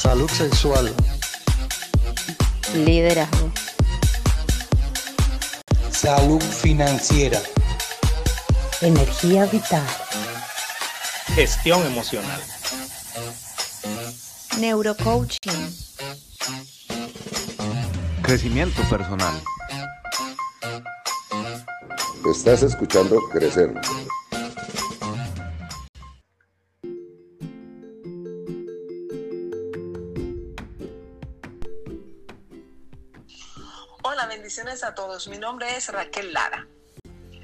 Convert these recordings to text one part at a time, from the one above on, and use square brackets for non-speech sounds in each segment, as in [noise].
Salud sexual. Liderazgo. Salud financiera. Energía vital. Gestión emocional. Neurocoaching. Crecimiento personal. Estás escuchando Crecer. A todos. Mi nombre es Raquel Lara.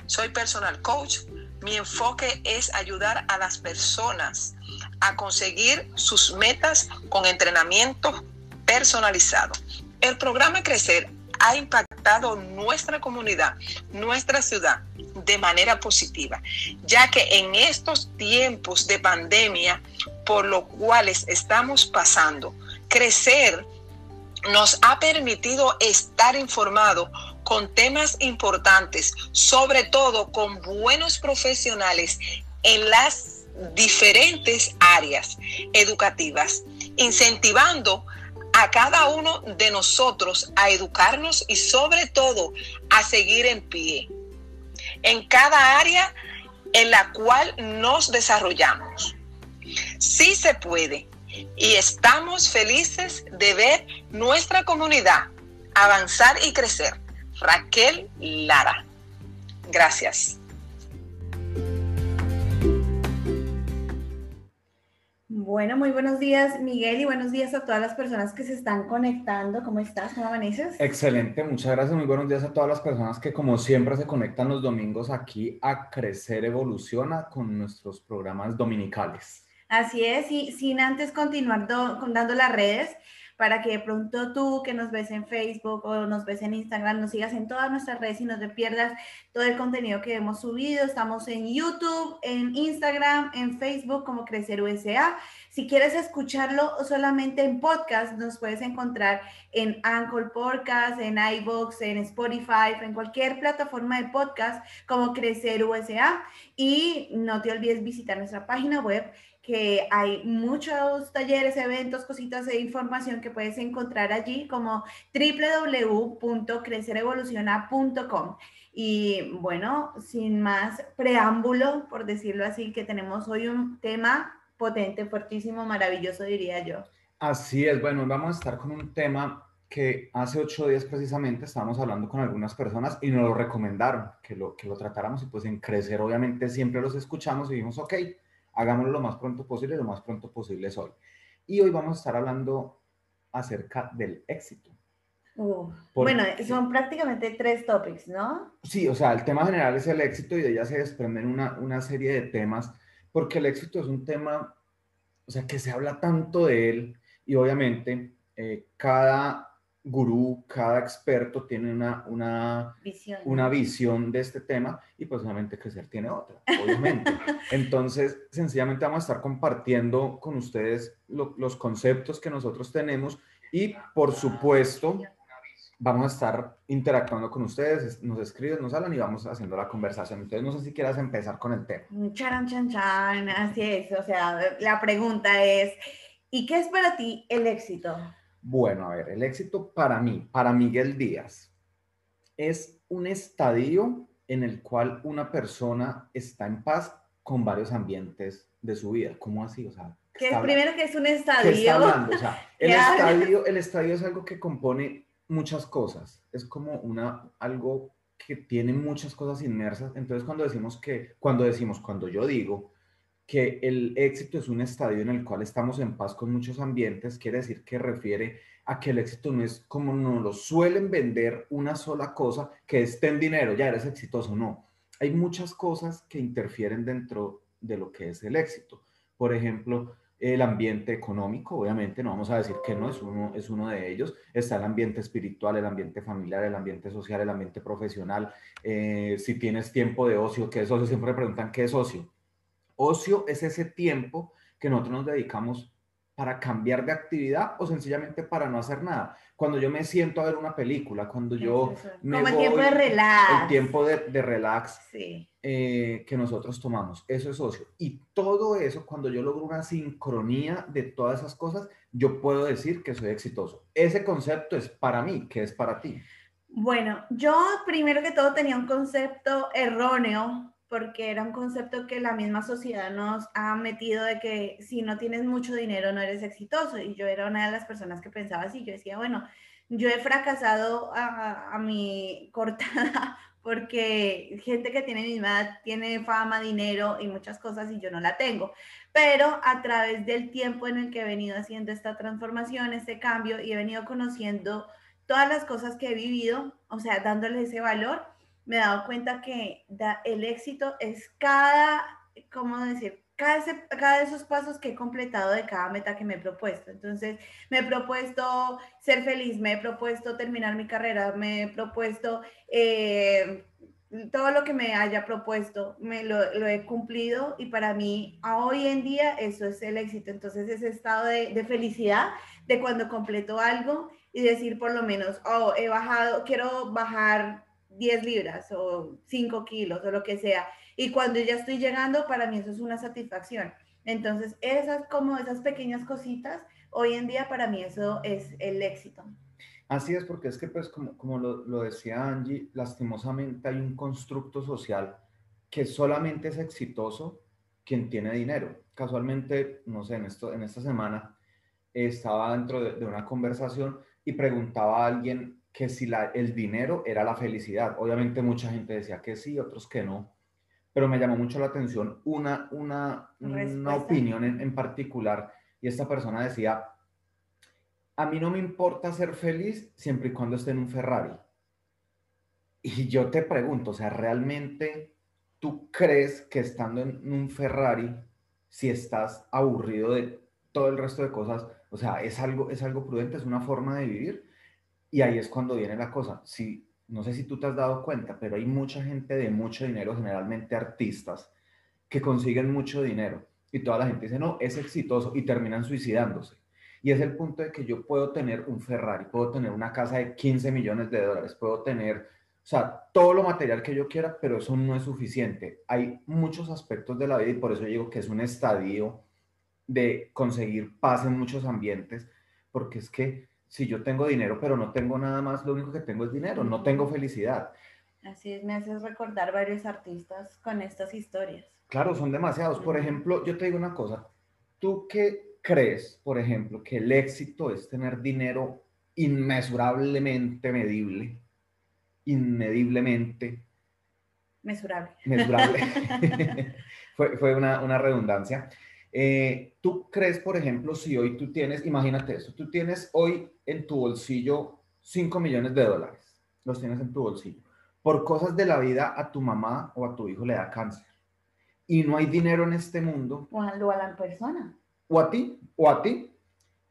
Soy personal coach. Mi enfoque es ayudar a las personas a conseguir sus metas con entrenamiento personalizado. El programa Crecer ha impactado nuestra comunidad, nuestra ciudad de manera positiva, ya que en estos tiempos de pandemia por los cuales estamos pasando, crecer nos ha permitido estar informados con temas importantes, sobre todo con buenos profesionales en las diferentes áreas educativas, incentivando a cada uno de nosotros a educarnos y sobre todo a seguir en pie en cada área en la cual nos desarrollamos. Sí se puede y estamos felices de ver nuestra comunidad avanzar y crecer. Raquel Lara. Gracias. Bueno, muy buenos días, Miguel, y buenos días a todas las personas que se están conectando. ¿Cómo estás? ¿Cómo amaneces? Excelente, muchas gracias. Muy buenos días a todas las personas que, como siempre, se conectan los domingos aquí a Crecer Evoluciona con nuestros programas dominicales. Así es, y sin antes continuar dando las redes, para que de pronto tú que nos ves en Facebook o nos ves en Instagram, nos sigas en todas nuestras redes y no te pierdas todo el contenido que hemos subido. Estamos en YouTube, en Instagram, en Facebook como Crecer USA. Si quieres escucharlo solamente en podcast, nos puedes encontrar en Anchor Podcast, en iVoox, en Spotify, en cualquier plataforma de podcast como Crecer USA. Y no te olvides visitar nuestra página web que hay muchos talleres, eventos, cositas de información que puedes encontrar allí como www.crecerevoluciona.com. Y bueno, sin más preámbulo, por decirlo así, que tenemos hoy un tema potente, fuertísimo, maravilloso, diría yo. Así es, bueno, vamos a estar con un tema que hace ocho días precisamente estábamos hablando con algunas personas y nos lo recomendaron, que lo, que lo tratáramos y pues en Crecer obviamente siempre los escuchamos y dijimos, ok, hagámoslo lo más pronto posible, lo más pronto posible es hoy. Y hoy vamos a estar hablando acerca del éxito. bueno, son prácticamente tres topics, ¿no? Sí, o sea, el tema general es el éxito y de ella se desprenden una, una serie de temas, porque el éxito es un tema, o sea, que se habla tanto de él y obviamente eh, cada gurú, cada experto tiene una, una, visión. una visión de este tema y pues obviamente Crecer tiene otra, obviamente. [laughs] Entonces, sencillamente vamos a estar compartiendo con ustedes los conceptos que nosotros tenemos y por supuesto vamos a estar interactuando con ustedes, nos escriben, nos hablan y vamos haciendo la conversación. Entonces, no sé si quieras empezar con el tema. Charan, chan, chan, así es. O sea, la pregunta es, ¿y qué es para ti el éxito? Bueno, a ver, el éxito para mí, para Miguel Díaz, es un estadio en el cual una persona está en paz con varios ambientes de su vida. ¿Cómo así? O sea, que es primero que es un estadio. está hablando? O sea, [laughs] el estadio, el estadio es algo que compone muchas cosas. Es como una, algo que tiene muchas cosas inmersas. Entonces, cuando decimos que, cuando decimos, cuando yo digo que el éxito es un estadio en el cual estamos en paz con muchos ambientes, quiere decir que refiere a que el éxito no es como nos lo suelen vender una sola cosa, que es ten dinero, ya eres exitoso, no. Hay muchas cosas que interfieren dentro de lo que es el éxito. Por ejemplo, el ambiente económico, obviamente, no vamos a decir que no, es uno, es uno de ellos. Está el ambiente espiritual, el ambiente familiar, el ambiente social, el ambiente profesional. Eh, si tienes tiempo de ocio, ¿qué es ocio? Siempre preguntan, ¿qué es ocio? Ocio es ese tiempo que nosotros nos dedicamos para cambiar de actividad o sencillamente para no hacer nada. Cuando yo me siento a ver una película, cuando yo me Como el tiempo de relax. el tiempo de, de relax Sí. eh, que nosotros tomamos, eso es ocio. Y todo eso, cuando yo logro una sincronía de todas esas cosas, yo puedo decir que soy exitoso. Ese concepto es para mí, que es para ti. Bueno, yo primero que todo tenía un concepto erróneo porque era un concepto que la misma sociedad nos ha metido de que si no tienes mucho dinero no eres exitoso. Y yo era una de las personas que pensaba así. Yo decía, bueno, yo he fracasado a, a mi [laughs] corta edad porque gente que tiene mi edad tiene fama, dinero y muchas cosas y yo no la tengo. Pero a través del tiempo en el que he venido haciendo esta transformación, este cambio y he venido conociendo todas las cosas que he vivido, o sea, dándole ese valor, me he dado cuenta que el éxito es cada, ¿cómo decir? Cada, cada de esos pasos que he completado de cada meta que me he propuesto. Entonces, me he propuesto ser feliz, me he propuesto terminar mi carrera, me he propuesto eh, todo lo que me haya propuesto, me lo, he cumplido y para mí, hoy en día, eso es el éxito. Entonces, ese estado de, de felicidad de cuando completo algo y decir por lo menos, oh, he bajado, quiero bajar 10 libras o 5 kilos o lo que sea. Y cuando ya estoy llegando, para mí eso es una satisfacción. Entonces, esas como esas pequeñas cositas, hoy en día para mí eso es el éxito. Así es, porque es que, pues, como, como lo, lo decía Angie, lastimosamente hay un constructo social que solamente es exitoso quien tiene dinero. Casualmente, no sé, en, esto, en esta semana estaba dentro de, de una conversación y preguntaba a alguien que si la, el dinero era la felicidad. Obviamente mucha gente decía que sí, otros que no, pero me llamó mucho la atención una, una, una opinión en, en particular y esta persona decía, a mí no me importa ser feliz siempre y cuando esté en un Ferrari. Y yo te pregunto, o sea, ¿realmente tú crees que estando en un Ferrari, si estás aburrido de todo el resto de cosas, o sea, es algo, es algo prudente, es una forma de vivir? Y ahí es cuando viene la cosa. Si, no sé si tú te has dado cuenta, pero hay mucha gente de mucho dinero, generalmente artistas, que consiguen mucho dinero. Y toda la gente dice, no, es exitoso y terminan suicidándose. Y es el punto de que yo puedo tener un Ferrari, puedo tener una casa de 15 millones de dólares, puedo tener, o sea, todo lo material que yo quiera, pero eso no es suficiente. Hay muchos aspectos de la vida y por eso digo que es un estadio de conseguir paz en muchos ambientes, porque es que si yo tengo dinero, pero no tengo nada más, lo único que tengo es dinero, no tengo felicidad. Así es, me haces recordar varios artistas con estas historias. Claro, son demasiados. Por ejemplo, yo te digo una cosa. ¿Tú qué crees, por ejemplo, que el éxito es tener dinero inmesurablemente medible? Inmediblemente Mesurable. mesurable. [laughs] [laughs] fue fue una, una redundancia. Eh, ¿Tú crees, por ejemplo, si hoy tú tienes, imagínate esto, tú tienes hoy en tu bolsillo 5 millones de dólares, los tienes en tu bolsillo. Por cosas de la vida a tu mamá o a tu hijo le da cáncer. Y no hay dinero en este mundo O a, la persona. o a ti, o a ti,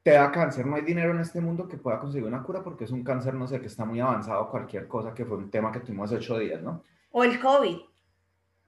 te da cáncer. No hay dinero en este mundo que pueda conseguir una cura porque es un cáncer, no sé, que está muy avanzado, cualquier cosa, que fue un tema que tuvimos hace ocho días, ¿no? O el COVID,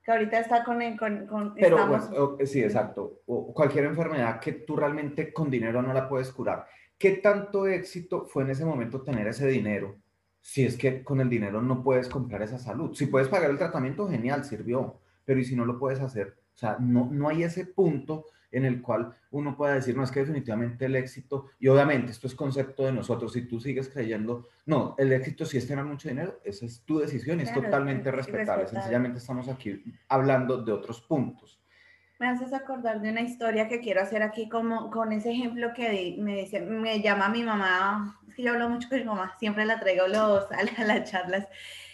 que ahorita está con... con, con- Pero estamos- bueno, sí, exacto. O cualquier enfermedad que tú realmente con dinero no la puedes curar. ¿Qué tanto éxito fue en ese momento tener ese dinero? Si es que con el dinero no puedes comprar esa salud. Si puedes pagar el tratamiento, genial, sirvió. Pero ¿y si no lo puedes hacer? O sea, no, no hay ese punto en el cual uno pueda decir, no, es que definitivamente el éxito, y obviamente esto es concepto de nosotros, si tú sigues creyendo, no, el éxito sí es tener mucho dinero, esa es tu decisión, es Claro, totalmente es respetable, respetable. sencillamente estamos aquí hablando de otros puntos. Me haces acordar de una historia que quiero hacer aquí como con ese ejemplo que me dice, me llama mi mamá, es que yo hablo mucho con mi mamá, siempre la traigo los, [laughs] a, la- a las charlas,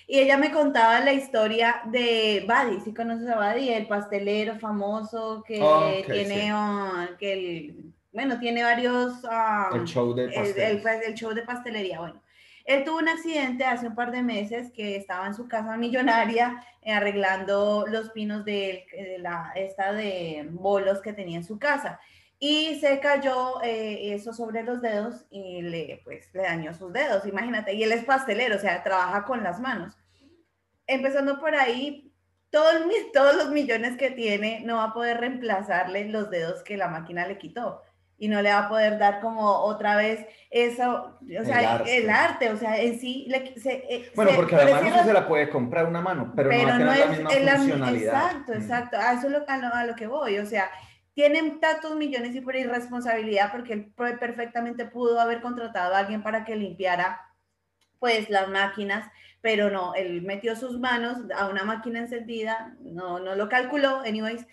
y ella me contaba la historia de Buddy, si conoces a Buddy, el pastelero famoso que Ok, tiene, sí. ah, que el, bueno, tiene varios... ah, El show de el, pasteles. el- el show de pastelería, bueno. Él tuvo un accidente hace un par de meses que estaba en su casa millonaria eh, arreglando los pinos de, de la esta de bolos que tenía en su casa y se cayó eh, eso sobre los dedos y le pues le dañó sus dedos, imagínate, y él es pastelero, o sea, trabaja con las manos. Empezando por ahí, [laughs] todos los millones que tiene no va a poder reemplazarle los dedos que la máquina le quitó. y no le va a poder dar como otra vez eso, o sea, el arte, o sea, en sí... Le, se, eh, bueno, porque además no se la puede comprar una mano, pero, no va a tener la misma funcionalidad. Exacto, mm. exacto, a eso es lo, a lo, que voy, o sea, tienen tantos millones y por irresponsabilidad, porque él perfectamente pudo haber contratado a alguien para que limpiara pues las máquinas, pero no, él metió sus manos a una máquina encendida, no, no lo calculó, anyways,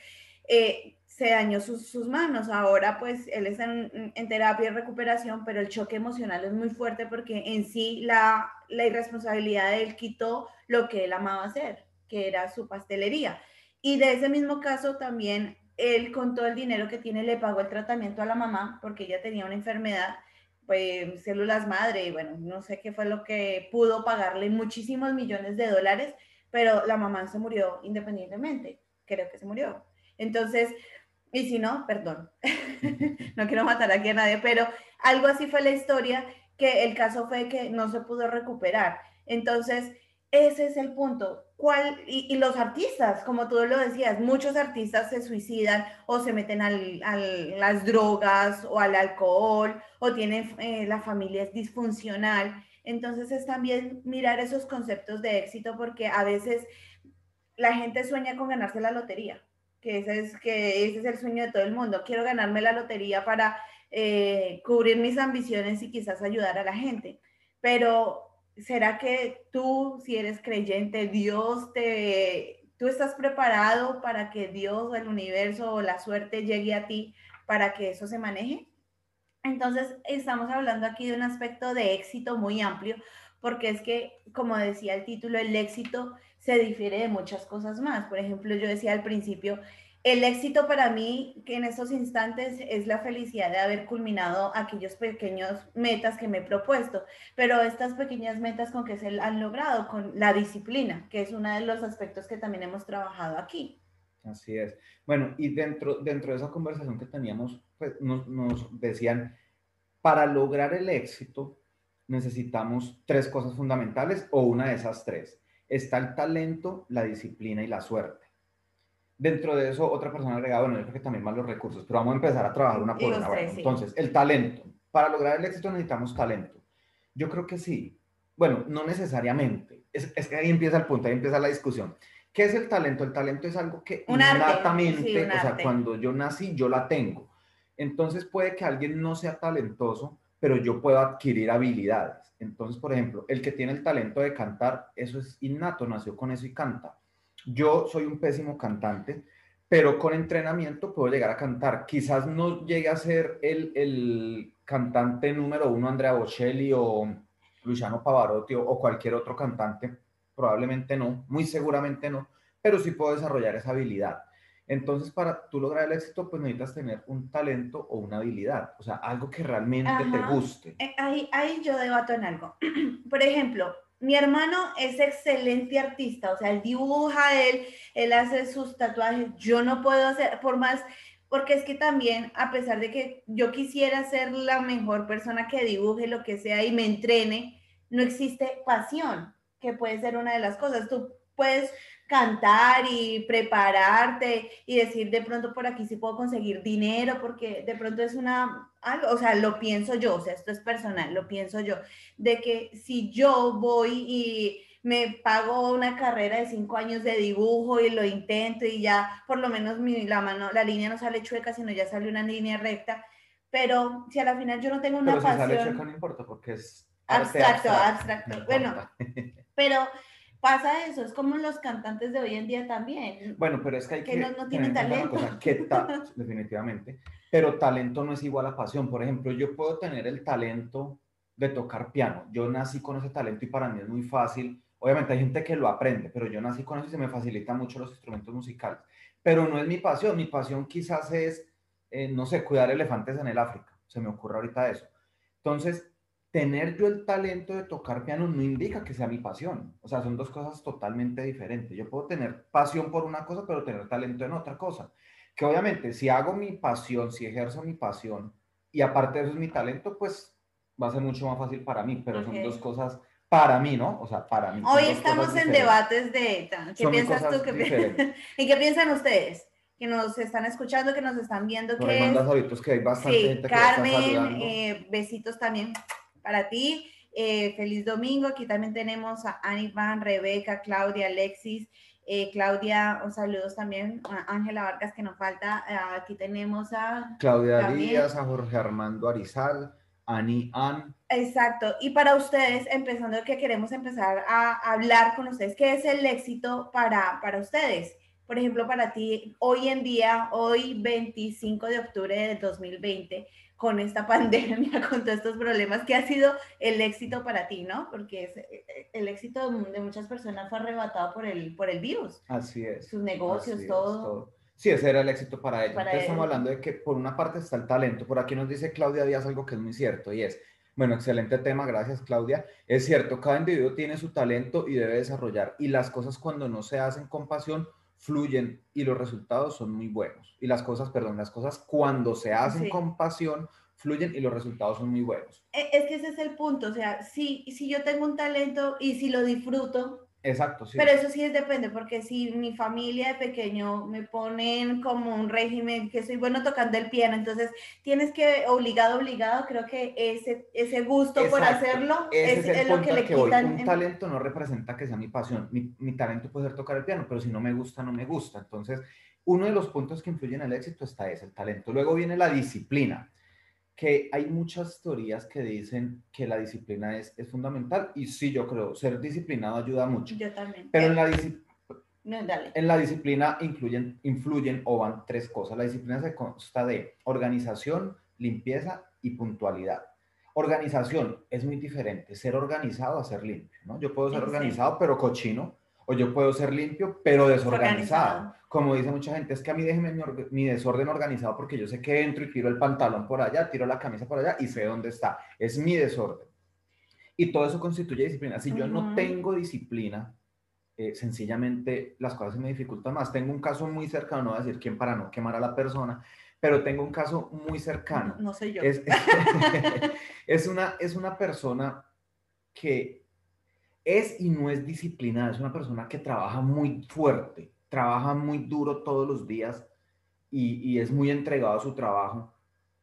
eh, se dañó sus, sus, manos. Ahora pues él está en, en, terapia y recuperación, pero el choque emocional es muy fuerte porque en sí la, la irresponsabilidad de él quitó lo que él amaba hacer, que era su pastelería. Y de ese mismo caso también él con todo el dinero que tiene le pagó el tratamiento a la mamá porque ella tenía una enfermedad, pues células madre, y bueno, no sé qué fue lo que pudo pagarle muchísimos millones de dólares, pero la mamá se murió independientemente, creo que se murió. Entonces, y si no, perdón, [laughs] no quiero matar aquí a nadie, pero algo así fue la historia, que el caso fue que no se pudo recuperar. Entonces, ese es el punto. ¿Cuál, y, los artistas, como tú lo decías, muchos artistas se suicidan o se meten a las drogas o al alcohol o tienen, eh, la familia es disfuncional. Entonces es también mirar esos conceptos de éxito porque a veces la gente sueña con ganarse la lotería que ese es, que ese es el sueño de todo el mundo. Quiero ganarme la lotería para eh, cubrir mis ambiciones y quizás ayudar a la gente. Pero, ¿será que tú, si eres creyente, Dios te, tú estás preparado para que Dios el universo o la suerte llegue a ti para que eso se maneje? Entonces, estamos hablando aquí de un aspecto de éxito muy amplio, porque es que, como decía el título, el éxito se difiere de muchas cosas más. Por ejemplo, yo decía al principio, el éxito para mí, que en estos instantes es la felicidad de haber culminado aquellos pequeños metas que me he propuesto, pero estas pequeñas metas con que se han logrado, con la disciplina, que es uno de los aspectos que también hemos trabajado aquí. Así es. Bueno, y dentro, dentro de esa conversación que teníamos, pues nos, nos decían, para lograr el éxito necesitamos tres cosas fundamentales o una de esas tres está el talento, la disciplina y la suerte. Dentro de eso, otra persona agregada, bueno, yo creo que también más los recursos, pero vamos a empezar a trabajar una por una. Entonces, el talento. Para lograr el éxito necesitamos talento. Yo creo que sí. Bueno, no necesariamente. Es, que ahí empieza el punto, ahí empieza la discusión. ¿Qué es el talento? El talento es algo que un innatamente, o sea, cuando yo nací, yo la tengo. Entonces puede que alguien no sea talentoso, pero yo puedo adquirir habilidades. Entonces, por ejemplo, el que tiene el talento de cantar, eso es innato, nació con eso y canta. Yo soy un pésimo cantante, pero con entrenamiento puedo llegar a cantar. Quizás no llegue a ser el, cantante número uno, Andrea Bocelli o Luciano Pavarotti o cualquier otro cantante, probablemente no, muy seguramente no, pero sí puedo desarrollar esa habilidad. Entonces, para tú lograr el éxito, pues necesitas tener un talento o una habilidad, o sea, algo que realmente te guste. Eh, ahí, ahí yo debato en algo. [clears throat] Por ejemplo, mi hermano es excelente artista, o sea, él dibuja, él, él hace sus tatuajes, yo no puedo hacer, por más, porque es que también, a pesar de que yo quisiera ser la mejor persona que dibuje lo que sea y me entrene, no existe pasión, que puede ser una de las cosas. Puedes cantar y prepararte y decir de pronto por aquí sí puedo conseguir dinero porque de pronto es una algo, o sea, lo pienso yo, o sea, esto es personal, lo pienso yo, de que si yo voy y me pago una carrera de cinco años de dibujo y lo intento y ya por lo menos mi, la mano, la línea no sale chueca, sino ya sale una línea recta, pero si a la final yo no tengo una pero si Sale chueca no importa porque es abstracto, abstracto. Bueno, [laughs] pero pasa eso, es como los cantantes de hoy en día también. Bueno, pero es que hay que, no, no tienen talento. [laughs] definitivamente, pero talento no es igual a pasión. Por ejemplo, yo puedo tener el talento de tocar piano. Yo nací con ese talento y para mí es muy fácil. Obviamente hay gente que lo aprende, pero yo nací con eso y se me facilita mucho los instrumentos musicales. Pero no es mi pasión. Mi pasión quizás es, eh, no sé, cuidar elefantes en el África. Se me ocurre ahorita eso. Entonces, tener yo el talento de tocar piano no indica que sea mi pasión. O sea, son dos cosas totalmente diferentes. Yo puedo tener pasión por una cosa, pero tener talento en otra cosa. Que obviamente, si hago mi pasión, si ejerzo mi pasión y aparte de eso es mi talento, pues va a ser mucho más fácil para mí, pero son dos cosas para mí, ¿no? O sea, para mí. Hoy estamos en debates de... ¿Qué piensas tú? [laughs] ¿Y qué piensan ustedes? que nos están escuchando, que nos están viendo. Por que ahí es- mandas que hay bastante Sí, gente que la está Carmen, eh, besitos también para ti. Eh, feliz domingo. Aquí también tenemos a Anivan, Rebeca, Claudia, Alexis. eh, Claudia, un saludos también a Ángela Vargas que nos falta. Ah, aquí tenemos a... Claudia también. Díaz, a Jorge Armando Arizal, Ani Ann. Exacto. Y para ustedes, empezando que queremos empezar a hablar con ustedes, ¿qué es el éxito para, para ustedes? Por ejemplo, para ti, hoy en día, hoy 25 de octubre de 2020, con esta [laughs] pandemia, con todos estos problemas, ¿qué ha sido el éxito para ti, no? Porque es- eh, el éxito de muchas personas fue arrebatado por el, por el virus, Así es. sus negocios, Así es, todo. Sí, ese era el éxito para ellos. Para Entonces estamos hablando de que por una parte está el talento. Por aquí nos dice Claudia Díaz algo que es muy cierto y es, bueno, excelente tema, gracias Claudia. Es cierto, cada individuo tiene su talento y debe desarrollar. Y las cosas cuando no se hacen con pasión fluyen y los resultados son muy buenos. Y las cosas, perdón, las cosas cuando se hacen Sí. con pasión fluyen y los resultados son muy buenos. E- Es que ese es el punto, o sea, si, si yo tengo un talento y si lo disfruto, Exacto, sí. Pero eso sí es depende, porque si mi familia de pequeño me ponen como un régimen que soy bueno tocando el piano, entonces tienes que, obligado, obligado, creo que ese, ese gusto por Exacto. hacerlo Ese es, es, es lo que le que voy. quitan. Un en- talento no representa que sea mi pasión. Mi, mi talento puede ser tocar el piano, pero si no me gusta, no me gusta. Entonces, uno de los puntos que influyen en el éxito está ese, el talento. Luego viene la disciplina, que hay muchas teorías que dicen que la disciplina es, es fundamental y sí, yo creo, ser disciplinado ayuda mucho. Yo también. Pero en la, No, dale. en la disciplina incluyen, influyen o van tres cosas. La disciplina se consta de organización, limpieza y puntualidad. Organización es muy diferente, ser organizado a ser limpio, ¿no? Yo puedo ser organizado pero cochino, o yo puedo ser limpio pero desorganizado. Como dice mucha gente, es que a mí déjeme mi, mi desorden organizado porque yo sé que entro y tiro el pantalón por allá, tiro la camisa por allá y sé dónde está. Es mi desorden. Y todo eso constituye disciplina. Si yo no tengo disciplina, eh, sencillamente las cosas se me dificultan más. Tengo un caso muy cercano, no voy a decir quién para no quemar a la persona, pero tengo un caso muy cercano. No soy yo. Es, [laughs] es, una, es una persona que es y no es disciplinada, es una persona que trabaja muy fuerte, trabaja muy duro todos los días y, y es muy entregado a su trabajo,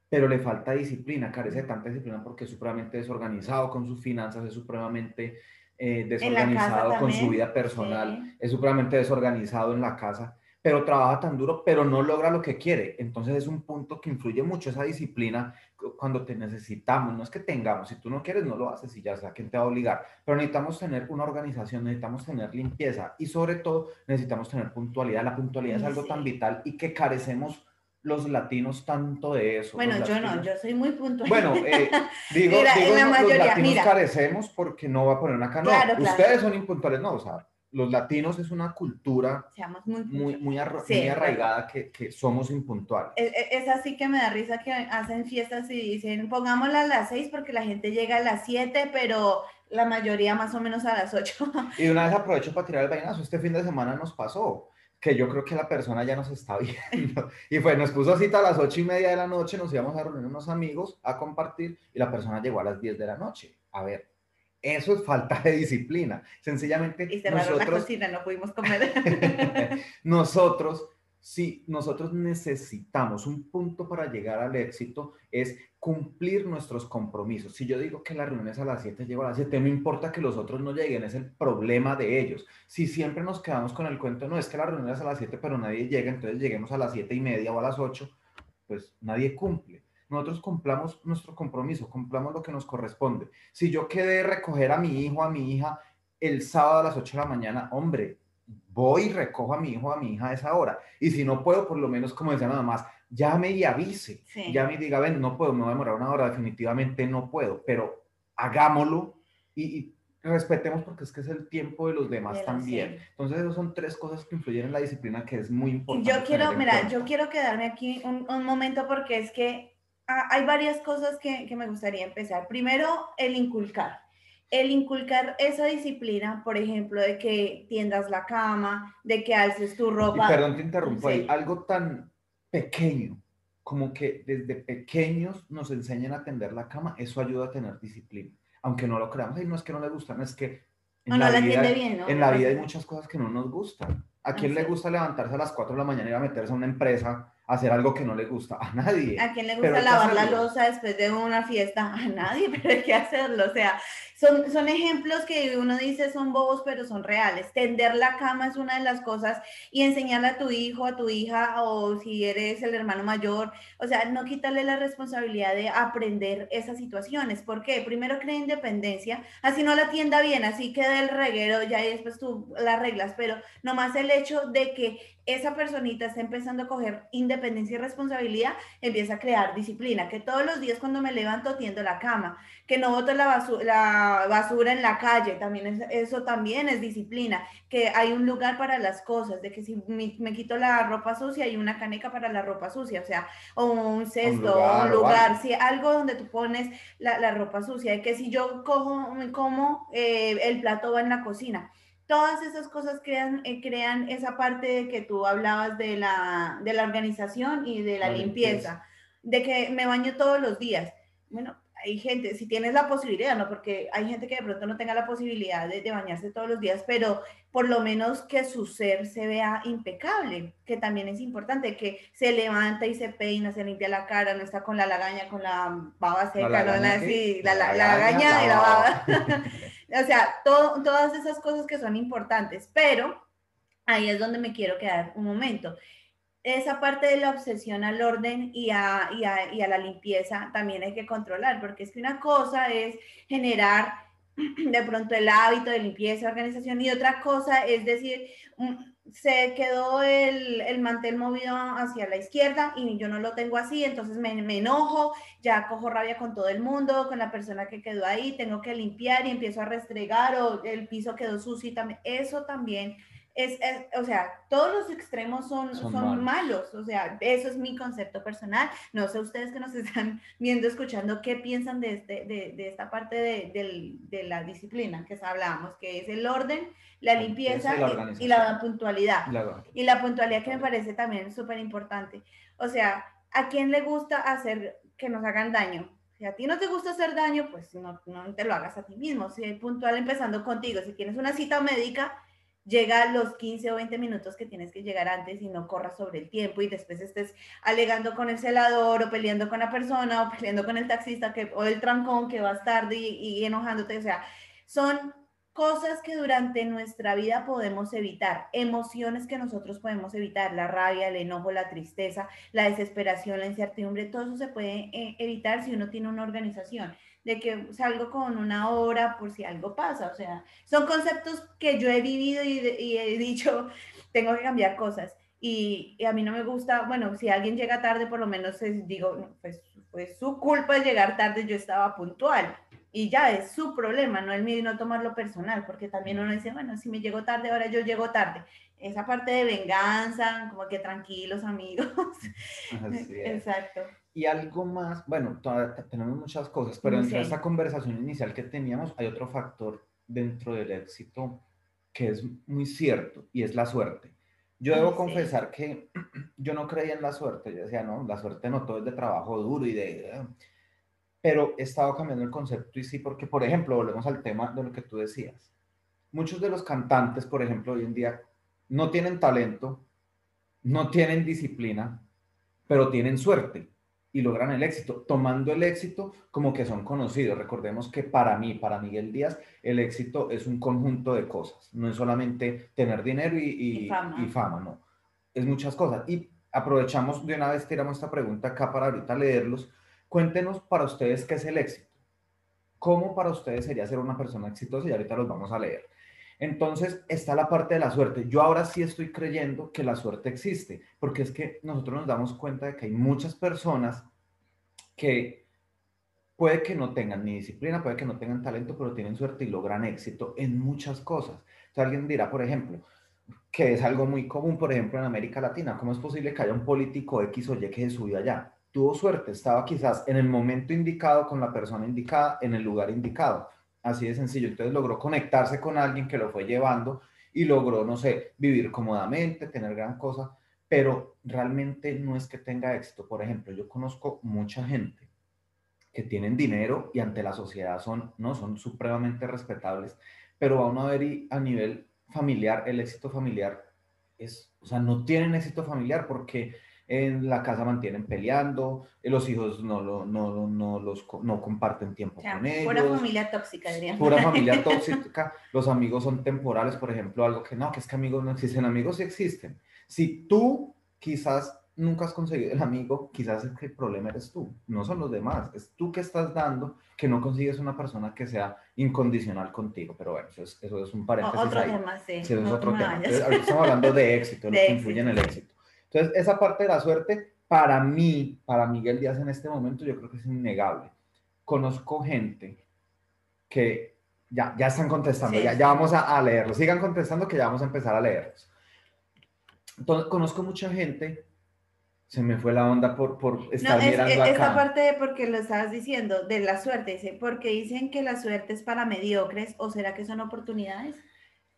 pero le falta disciplina, carece de tanta disciplina porque es supremamente desorganizado con sus finanzas, es supremamente eh, desorganizado con su vida personal, sí. es supremamente desorganizado en la casa, pero trabaja tan duro, pero no logra lo que quiere. Entonces es un punto que influye mucho esa disciplina cu- cuando te necesitamos. No es que tengamos, si tú no quieres, no lo haces y ya sea quién te va a obligar. Pero necesitamos tener una organización, necesitamos tener limpieza y sobre todo necesitamos tener puntualidad. La puntualidad es Ay, algo sí. tan vital y que carecemos los latinos tanto de eso. Bueno, yo no, yo soy muy puntual. bueno, eh, [laughs] digo, Mira, digo en la mayoría, los latinos mira. carecemos porque no va a poner acá. No, Claro, claro. ustedes son impuntuales, no, o sea, los latinos es una cultura muy muy, muy, arra- Sí, muy arraigada que, que somos impuntuales. Es, es- es así que me da risa que hacen fiestas y dicen, pongámosla a las seis porque la gente llega a las siete, pero la mayoría más o menos a las ocho. Y de una vez aprovecho para tirar el vainazo. Este fin de semana nos pasó que yo creo que la persona ya nos está [laughs] viendo. Y fue, nos puso cita a las ocho y media de la noche, nos íbamos a reunir unos amigos a compartir y la persona llegó a las 10 de la noche. A ver, eso es falta de disciplina. Sencillamente Y cerraron la nosotros cocina, no pudimos comer. [laughs] nosotros, si nosotros necesitamos un punto para llegar al éxito, es cumplir nuestros compromisos. Si yo digo que la reunión es a las 7, llego a las 7, no importa que los otros no lleguen, es el problema de ellos. Si siempre nos quedamos con el cuento, no es que la reunión es a las 7, pero nadie llega, entonces lleguemos a las 7 y media o a las 8, pues nadie cumple. Nosotros cumplamos nuestro compromiso, cumplamos lo que nos corresponde. Si yo quedé recoger a mi hijo, a mi hija, el sábado a las 8 de la mañana, hombre, voy y recojo a mi hijo, a mi hija a esa hora. Y si no puedo, por lo menos, como decía nada más, llame y avise. Sí. Llame y diga, ven, no puedo, me voy a demorar una hora, definitivamente no puedo, pero hagámoslo y, y respetemos porque es que es el tiempo de los demás De los- también. sí. Entonces, esas son tres cosas que influyen en la disciplina que es muy importante. Yo quiero, mira, yo quiero quedarme aquí un, un momento porque es que ah, hay varias cosas que, que me gustaría empezar. Primero, el inculcar. El inculcar esa disciplina, por ejemplo, de que tiendas la cama, de que alces tu Y ropa. perdón, te interrumpo ahí. Sí. Algo tan pequeño como que desde pequeños nos enseñan a tender la cama, eso ayuda a tener disciplina. Aunque no lo creamos, y no es que no le gustan, es que En no la vida- entiende bien, ¿no? En la vida hay muchas cosas que no nos gustan. ¿A quién Así le gusta levantarse a las 4 de la mañana y ir a meterse a una empresa hacer algo que no le gusta? A nadie. ¿A quién le gusta lavar la losa después de una fiesta? A nadie, [laughs] pero hay que hacerlo. O sea, son, son ejemplos que uno dice son bobos, pero son reales. Tender la cama es una de las cosas y enseñarle a tu hijo, a tu hija, o si eres el hermano mayor, o sea, no quitarle la responsabilidad de aprender esas situaciones. ¿Por qué? Primero crea independencia, así no la tienda bien, así queda el reguero, ya y después tú las reglas, pero nomás el hecho de que esa personita está empezando a coger independencia y responsabilidad, empieza a crear disciplina, que todos los días cuando me levanto tiendo la cama, que no boto la, basu- la basura en la calle, también es- eso también es disciplina, que hay un lugar para las cosas, de que si me, me quito la ropa sucia hay una caneca para la ropa sucia, o sea, o un cesto, o lugar, un lugar, algo. sí, algo donde tú pones la, la ropa sucia, de que si yo cojo, me como, eh, el plato va en la cocina. Todas esas cosas crean, eh, crean esa parte de que tú hablabas de la, de la organización y de la, La limpieza, limpieza. de que me baño todos los días. Bueno, hay gente, si tienes la posibilidad, ¿no? Porque hay gente que de pronto no tenga la posibilidad de, de bañarse todos los días, pero por lo menos que su ser se vea impecable, que también es importante, que se levanta y se peina, se limpia la cara, no está con la lagaña, con la baba seca, no, lagaña así, la, La la, la lagaña, y la la baba. baba. [laughs] [laughs] o sea, todo, todas esas cosas que son importantes, pero ahí es donde me quiero quedar un momento. Esa parte de la obsesión al orden y a, y a, y a la limpieza también hay que controlar, porque es que una cosa es generar [clears throat] de pronto el hábito de limpieza, organización, y otra cosa es decir, mm, se quedó el, el mantel movido hacia la izquierda y yo no lo tengo así, entonces me, enojo, ya cojo rabia con todo el mundo, con la persona que quedó ahí, tengo que limpiar y empiezo a restregar o el piso quedó sucio y también, eso también es, es- o sea, todos los extremos son, Son son, malos. o sea, eso es mi concepto personal, no sé ustedes que nos [laughs] están viendo, escuchando, qué piensan de, este, de, de esta parte de, del- de la disciplina que hablábamos, que es el orden, la limpieza y la y- puntualidad. La- Y la puntualidad que me parece también súper importante. O sea, ¿a quién le gusta hacer que nos hagan daño? Si a ti no te gusta hacer daño, pues no, no te lo hagas a ti mismo. Si es puntual empezando contigo, si tienes una cita médica, llega a los 15 o 20 minutos que tienes que llegar antes y no corras sobre el tiempo y después estés alegando con el celador o peleando con la persona o peleando con el taxista que, o el trancón que vas tarde y, y enojándote. O sea, son cosas que durante nuestra vida podemos evitar, emociones que nosotros podemos evitar, la rabia, el enojo, la tristeza, la desesperación, la incertidumbre, todo eso se puede eh, evitar si uno tiene una organización, de que salgo con una hora por si algo pasa, o sea, son conceptos que yo he vivido y, he dicho, [laughs] tengo que cambiar cosas. Y, a mí no me gusta, bueno, si alguien llega tarde, por lo menos es- digo, pues fue su culpa llegar tarde, yo estaba puntual y ya es su problema, no el mío y no tomarlo personal, porque también uno dice, bueno, si me llego tarde, ahora yo llego tarde. Esa parte de venganza, como que tranquilos amigos. Así es. [laughs] Exacto. Y algo más, bueno, tenemos muchas cosas, pero sí. esta conversación inicial que teníamos hay otro factor dentro del éxito que es muy cierto y es la suerte. Yo debo sí. confesar que [clears throat] yo no creía en la suerte, yo decía, no, la suerte no todo es de trabajo duro y de... eh". Pero he estado cambiando el concepto y sí, porque, por ejemplo, volvemos al tema de lo que tú decías. Muchos de los cantantes, por ejemplo, hoy en día no tienen talento, no tienen disciplina, pero tienen suerte y logran el éxito, tomando el éxito como que son conocidos. Recordemos que para mí, para Miguel Díaz, el éxito es un conjunto de cosas, no es solamente tener dinero y, y- Y fama. y fama, no. Es muchas cosas. Y aprovechamos de una vez, tiramos esta pregunta acá para ahorita leerlos. Cuéntenos para ustedes qué es el éxito. ¿Cómo para ustedes sería ser una persona exitosa? Y ahorita los vamos a leer. Entonces está la parte de la suerte. Yo ahora sí estoy creyendo que la suerte existe, porque es que nosotros nos damos cuenta de que hay muchas personas que puede que no tengan ni disciplina, puede que no tengan talento, pero tienen suerte y logran éxito en muchas cosas. Entonces alguien dirá, por ejemplo, que es algo muy común, por ejemplo, en América Latina, ¿cómo es posible que haya un político X o Y que se subió allá? Tuvo suerte, estaba quizás en el momento indicado, con la persona indicada, en el lugar indicado. Así de sencillo. Entonces logró conectarse con alguien que lo fue llevando y logró, no sé, vivir cómodamente, tener gran cosa, pero realmente no es que tenga éxito. Por ejemplo, yo conozco mucha gente que tienen dinero y ante la sociedad son, no, son supremamente respetables, pero va a ver y a nivel familiar, el éxito familiar es, o sea, no tienen éxito familiar porque en la casa mantienen peleando, eh, los hijos no, lo- no, no, los, no comparten tiempo O sea, con ellos. pura familia tóxica, diríamos. Pura [laughs] familia tóxica, los amigos son temporales, por ejemplo, algo que no, que es que amigos no existen, amigos sí existen. Si tú quizás nunca has conseguido el amigo, quizás es que el problema eres tú, no son los demás, es tú que estás dando que no consigues una persona que sea incondicional contigo, pero bueno, eso es, eso es un paréntesis otro ahí. tema, sí. Sí, eso es no otro me tema. Entonces, ahorita estamos hablando de éxito, [laughs] lo De que influye en el éxito. Entonces, esa parte de la suerte, para mí, para Miguel Díaz en este momento, yo creo que es innegable. Conozco gente que ya, ya están contestando, Sí. ya, ya vamos a, a leerlos. Sigan contestando que ya vamos a empezar a leerlos. Entonces, conozco mucha gente, se me fue la onda por, por No, estar es, mirando acá. esta parte de porque lo estabas diciendo, de la suerte, dice, porque dicen que la suerte es para mediocres, o será que son oportunidades?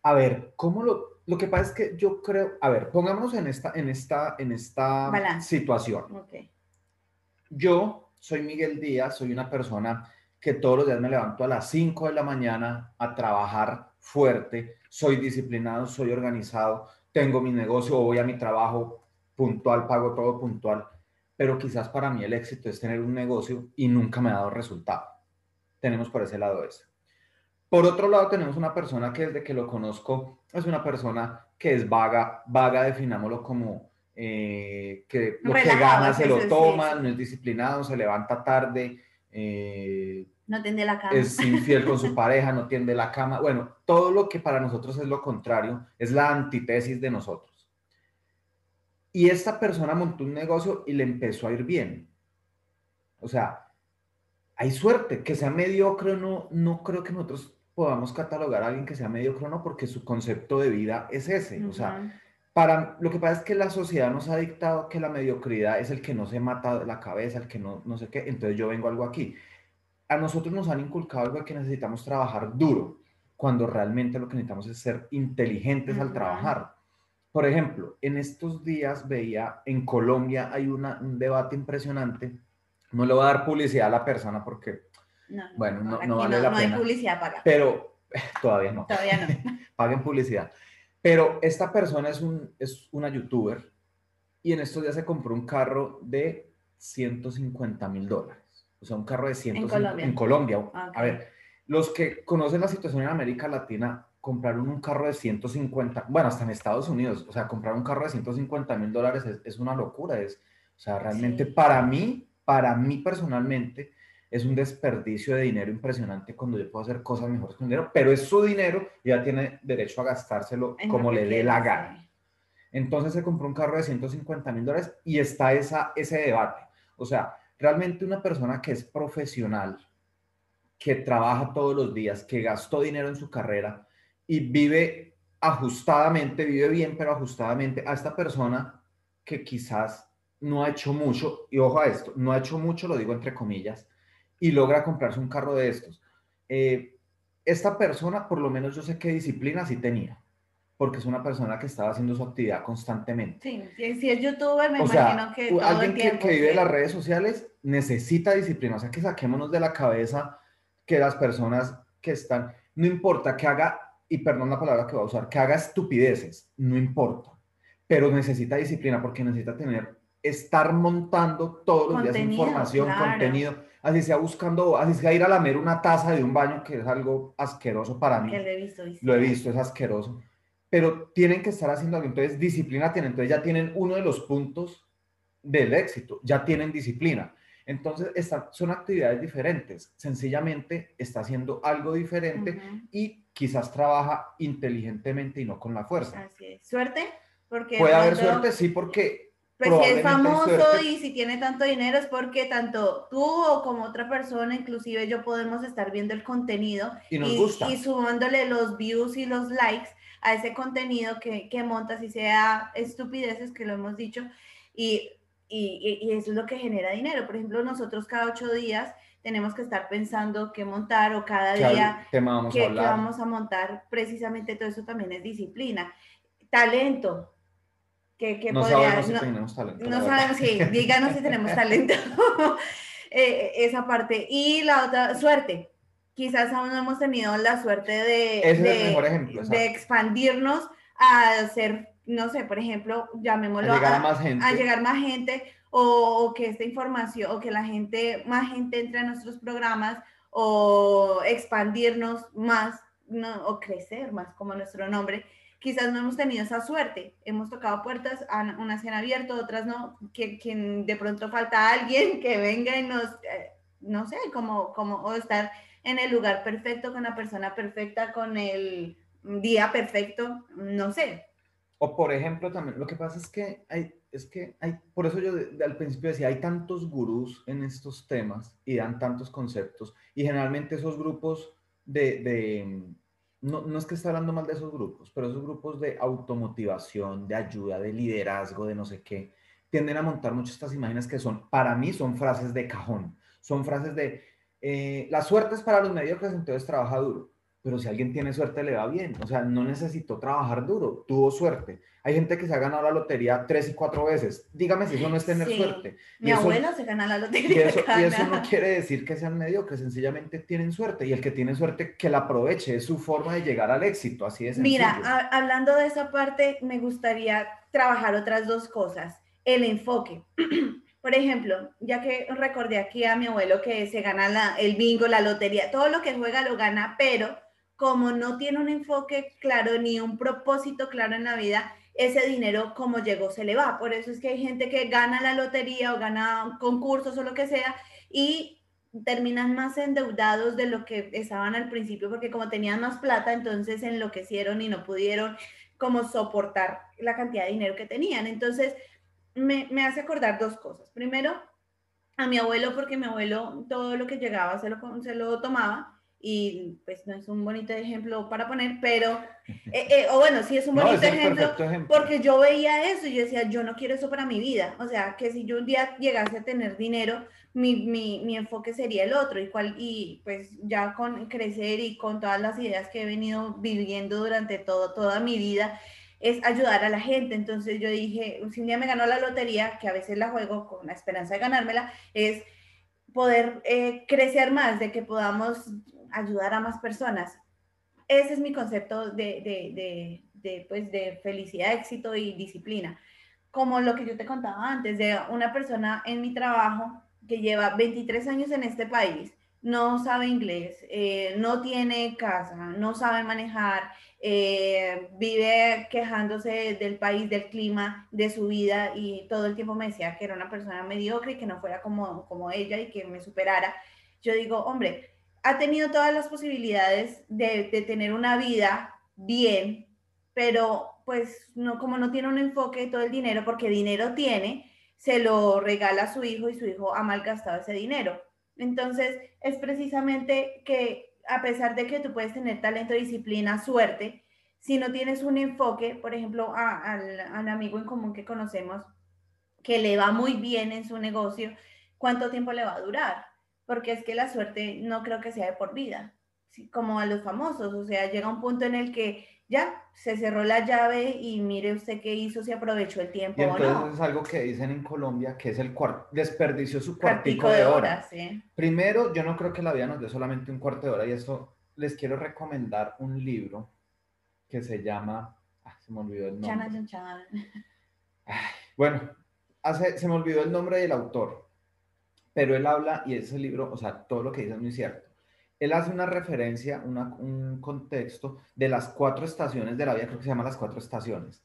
A ver, ¿cómo lo...? Lo que pasa es que yo creo... A ver, pongámonos en esta, en esta, en esta Balance. situación. Yo soy Miguel Díaz, soy una persona que todos los días me levanto a las 5 de la mañana a trabajar fuerte, soy disciplinado, soy organizado, tengo mi negocio, voy a mi trabajo puntual, pago todo puntual, pero quizás para mí el éxito es tener un negocio y nunca me ha dado resultado. Tenemos por ese lado eso. Por otro lado, tenemos una persona que desde que lo conozco es una persona que es vaga, vaga definámoslo como eh, que lo que gana se lo toma, sí. no es disciplinado, se levanta tarde, eh, No tendé la cama. es infiel con su pareja, no tiende la cama. Bueno, todo lo que para nosotros es lo contrario, es la antítesis de nosotros. Y esta persona montó un negocio y le empezó a ir bien. O sea, hay suerte. Que sea mediocre o no, no creo que nosotros podamos catalogar a alguien que sea mediocre o no, porque su concepto de vida es ese. O sea, para, lo que pasa es que la sociedad nos ha dictado que la mediocridad es el que no se mata la cabeza, el que no, no sé qué. Entonces yo vengo algo aquí. A nosotros nos han inculcado algo de que necesitamos trabajar duro, cuando realmente lo que necesitamos es ser inteligentes al Ujú. trabajar. Por ejemplo, en estos días veía en Colombia hay una- un debate impresionante. No le voy a dar publicidad a la persona porque, No, bueno, no- no vale la no hay pena. publicidad para. pero [laughs] todavía no Todavía no. [laughs] paguen publicidad. Pero esta persona es, un, es una youtuber y en estos días se compró un carro de 150 mil dólares. O sea, un carro de 150 Colombia. En Colombia. Ok. A ver, los que conocen la situación en América Latina compraron un carro de 150, bueno, hasta en Estados Unidos, o sea, comprar un carro de 150 mil dólares es, es una locura. Es, o sea, realmente Sí. para mí, para mí personalmente, es un desperdicio de dinero impresionante cuando yo puedo hacer cosas mejores con dinero, pero es su dinero y ya tiene derecho a gastárselo En como le dé la gana. Entonces se compró un carro de 150 mil dólares y está esa, ese debate. O sea, realmente una persona que es profesional, que trabaja todos los días, que gastó dinero en su carrera y vive ajustadamente, vive bien, pero ajustadamente, a esta persona que quizás no ha hecho mucho, y ojo a esto, no ha hecho mucho, lo digo entre comillas, y logra comprarse un carro de estos. Eh, esta persona, por lo menos yo sé qué disciplina sí tenía, porque es una persona que estaba haciendo su actividad constantemente. Sí, si es youtuber, me O imagino sea, que todo alguien el que, tiempo. que vive sí. las redes sociales necesita disciplina, o sea, que saquémonos de la cabeza que las personas que están, no importa que haga, y perdón la palabra que voy a usar, que haga estupideces, no importa, pero necesita disciplina porque necesita tener, estar montando todos los días Contenido, información, claro. contenido, así sea buscando, así sea ir a lamer una taza de un baño, que es algo asqueroso para mí lo he visto. lo he visto, es asqueroso. Pero tienen que estar haciendo algo. Entonces, disciplina tienen. Entonces, ya tienen uno de los puntos del éxito. Ya tienen disciplina. Entonces, esta- son actividades diferentes. Sencillamente está haciendo algo diferente y quizás trabaja inteligentemente y no con la fuerza. Así es. ¿Suerte? Porque de Puede haber suerte, sí, porque Pues si es famoso y si tiene tanto dinero es porque tanto tú o como otra persona, inclusive yo podemos estar viendo el contenido y nos gusta. y sumándole los views y los likes a ese contenido que, que montas y sea estupideces, que lo hemos dicho, y, y, y eso es lo que genera dinero. Por ejemplo, nosotros cada ocho días tenemos que estar pensando qué montar o cada ¿Qué día tema vamos que, a hablar? vamos a montar, precisamente todo eso también es disciplina. Talento. Que, que no podría- sabemos si no- tenemos talento. no sabemos si, díganos si tenemos talento. [laughs] Eh, esa parte. Y la otra, suerte. quizás aún no hemos tenido la suerte de, Ese es el de- mejor ejemplo, de expandirnos a ser, no sé, por ejemplo, llamémoslo A llegar a más gente. a llegar más gente o, o que esta información o que la gente, más gente entre a nuestros programas o expandirnos más ¿no? o crecer más como nuestro nombre. Quizás no hemos tenido esa suerte. Hemos tocado puertas, unas se han abierto, otras no. Que, de pronto falta alguien que venga y nos, eh, no sé, como, como o estar en el lugar perfecto, con la persona perfecta, con el día perfecto, no sé. O por ejemplo, también, lo que pasa es que hay, es que hay, por eso yo al principio decía, hay tantos gurús en estos temas y dan tantos conceptos, y generalmente esos grupos de, de no, no es que esté hablando mal de esos grupos, pero esos grupos de automotivación, de ayuda, de liderazgo, de no sé qué, tienden a montar muchas estas imágenes que son, para mí, son frases de cajón, son frases de, eh, la suerte es para los mediocres, entonces trabaja duro. Pero si alguien tiene suerte, le va bien. O sea, no necesitó trabajar duro, tuvo suerte. Hay gente que se ha ganado la lotería tres y cuatro veces. Dígame si eso no es tener Sí. suerte. Mi Y eso- abuelo se gana la y lotería. eso, y eso no quiere decir que sean mediocres, sencillamente tienen suerte. Y el que tiene suerte, que la aproveche, es su forma de llegar al éxito, así sencillo. Mira, ha- hablando de esa parte, me gustaría trabajar otras dos cosas. El enfoque. [clears throat] Por ejemplo, ya que recordé aquí a mi abuelo que se gana la- el bingo, la lotería, todo lo que juega lo gana, pero como no tiene un enfoque claro ni un propósito claro en la vida, ese dinero como llegó se le va. Por eso es que hay gente que gana la lotería o gana concursos o lo que sea y terminan más endeudados de lo que estaban al principio, porque como tenían más plata, entonces enloquecieron y no pudieron como soportar la cantidad de dinero que tenían. Entonces, me, me hace acordar dos cosas. Primero, a mi abuelo, porque mi abuelo todo lo que llegaba se lo, se lo tomaba y pues no es un bonito ejemplo para poner, pero, [laughs] eh, eh, o bueno, sí es un No, bonito es el ejemplo, ejemplo. porque yo veía eso y yo decía, yo no quiero eso para mi vida. O sea, que si yo un día llegase a tener dinero, mi, mi, mi enfoque sería el otro. Y, cual, y pues ya con crecer y con todas las ideas que he venido viviendo durante todo, toda mi vida, es ayudar a la gente. Entonces yo dije, si un día me ganó la lotería, que a veces la juego con la esperanza de ganármela, es poder eh, crecer más, de que podamos ayudar a más personas. Ese es mi concepto de, de, de, de, pues, de felicidad, éxito y disciplina. Como lo que yo te contaba antes, de una persona en mi trabajo que lleva 23 años en este país, no sabe inglés, eh, no tiene casa, no sabe manejar, eh, vive quejándose del país, del clima, de su vida y todo el tiempo me decía que era una persona mediocre y que no fuera como, como ella y que me superara. Yo digo, hombre, ha tenido todas las posibilidades de, tener una vida bien, pero pues no, como no tiene un enfoque todo el dinero, porque dinero tiene, se lo regala a su hijo y su hijo ha malgastado ese dinero. Entonces, es precisamente que a pesar de que tú puedes tener talento, disciplina, suerte, si no tienes un enfoque, por ejemplo, a- al, al amigo en común que conocemos, que le va muy bien en su negocio, ¿cuánto tiempo le va a durar? Porque es que la suerte no creo que sea de por vida, ¿sí? como a los famosos, o sea, llega un punto en el que ya se cerró la llave y mire usted qué hizo, si aprovechó el tiempo Y o entonces no. es algo que dicen en Colombia, que es el cuarto, desperdició su Cuartico de hora. horas. Primero, yo no creo que la vida nos dé solamente un cuarto de hora y esto les quiero recomendar un libro que se llama, ah, se me olvidó el Chana, nombre. chan, chan. Bueno, hace, se me olvidó el nombre del autor, pero él habla y ese libro, o sea, todo lo que dice es muy cierto. Él hace una referencia, una- un contexto de las cuatro estaciones de la vida, creo que se llama las cuatro estaciones.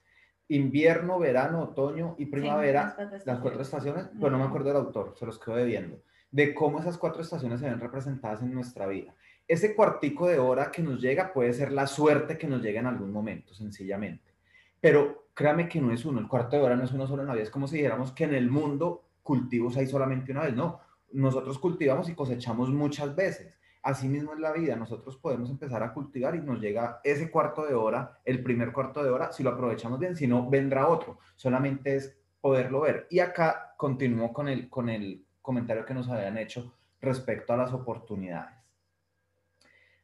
Invierno, verano, otoño y primavera, las cuatro las cuatro estaciones. pero no me acuerdo del autor, se los quedo debiendo, de cómo esas cuatro estaciones se ven representadas en nuestra vida. Ese cuartico de hora que nos llega puede ser la suerte que nos llega en algún momento, sencillamente. Pero créame que no es uno, el cuarto de hora no es uno solo en la vida, es como si dijéramos que en el mundo cultivos hay solamente una vez, no, nosotros cultivamos y cosechamos muchas veces. Así mismo es la vida, nosotros podemos empezar a cultivar y nos llega ese cuarto de hora, el primer cuarto de hora, si lo aprovechamos bien, si no, vendrá otro. Solamente es poderlo ver. Y acá continúo con el, con el comentario que nos habían hecho respecto a las oportunidades.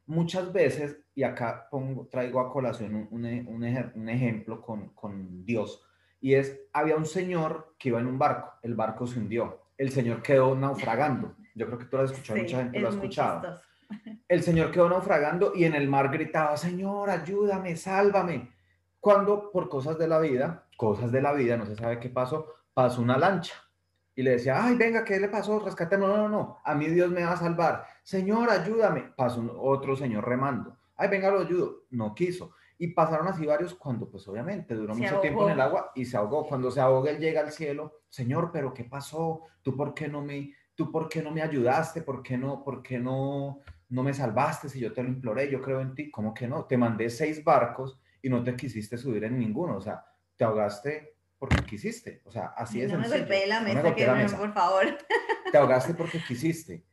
Muchas veces, y acá pongo, traigo a colación un, un un ejemplo con, con Dios, y es, había un señor que iba en un barco, el barco se hundió, el señor quedó naufragando. Yo creo que tú lo has escuchado, Sí, mucha gente es lo ha escuchado. chistoso. el señor quedó naufragando y en el mar gritaba, Señor, ayúdame, sálvame. Cuando por cosas de la vida, cosas de la vida, no se sabe qué pasó, pasó una lancha. Y le decía, ay, venga, ¿qué le pasó? Rescatemos. No, no, no, a mí Dios me va a salvar. Señor, ayúdame. Pasó otro señor remando. Ay, venga, lo ayudo. No quiso. Y pasaron así varios cuando, pues obviamente, duró mucho tiempo en el agua y se ahogó. Cuando se ahoga, él llega al cielo. Señor, pero ¿qué pasó? ¿Tú por qué no me, tú por qué no me ayudaste? ¿Por qué no, por qué no, no me salvaste si yo te lo imploré? Yo creo en ti. ¿Cómo que no? Te mandé seis barcos y no te quisiste subir en ninguno. O sea, te ahogaste porque quisiste. O sea, así es. No me golpeé la mesa, que me, por favor. Te ahogaste porque quisiste.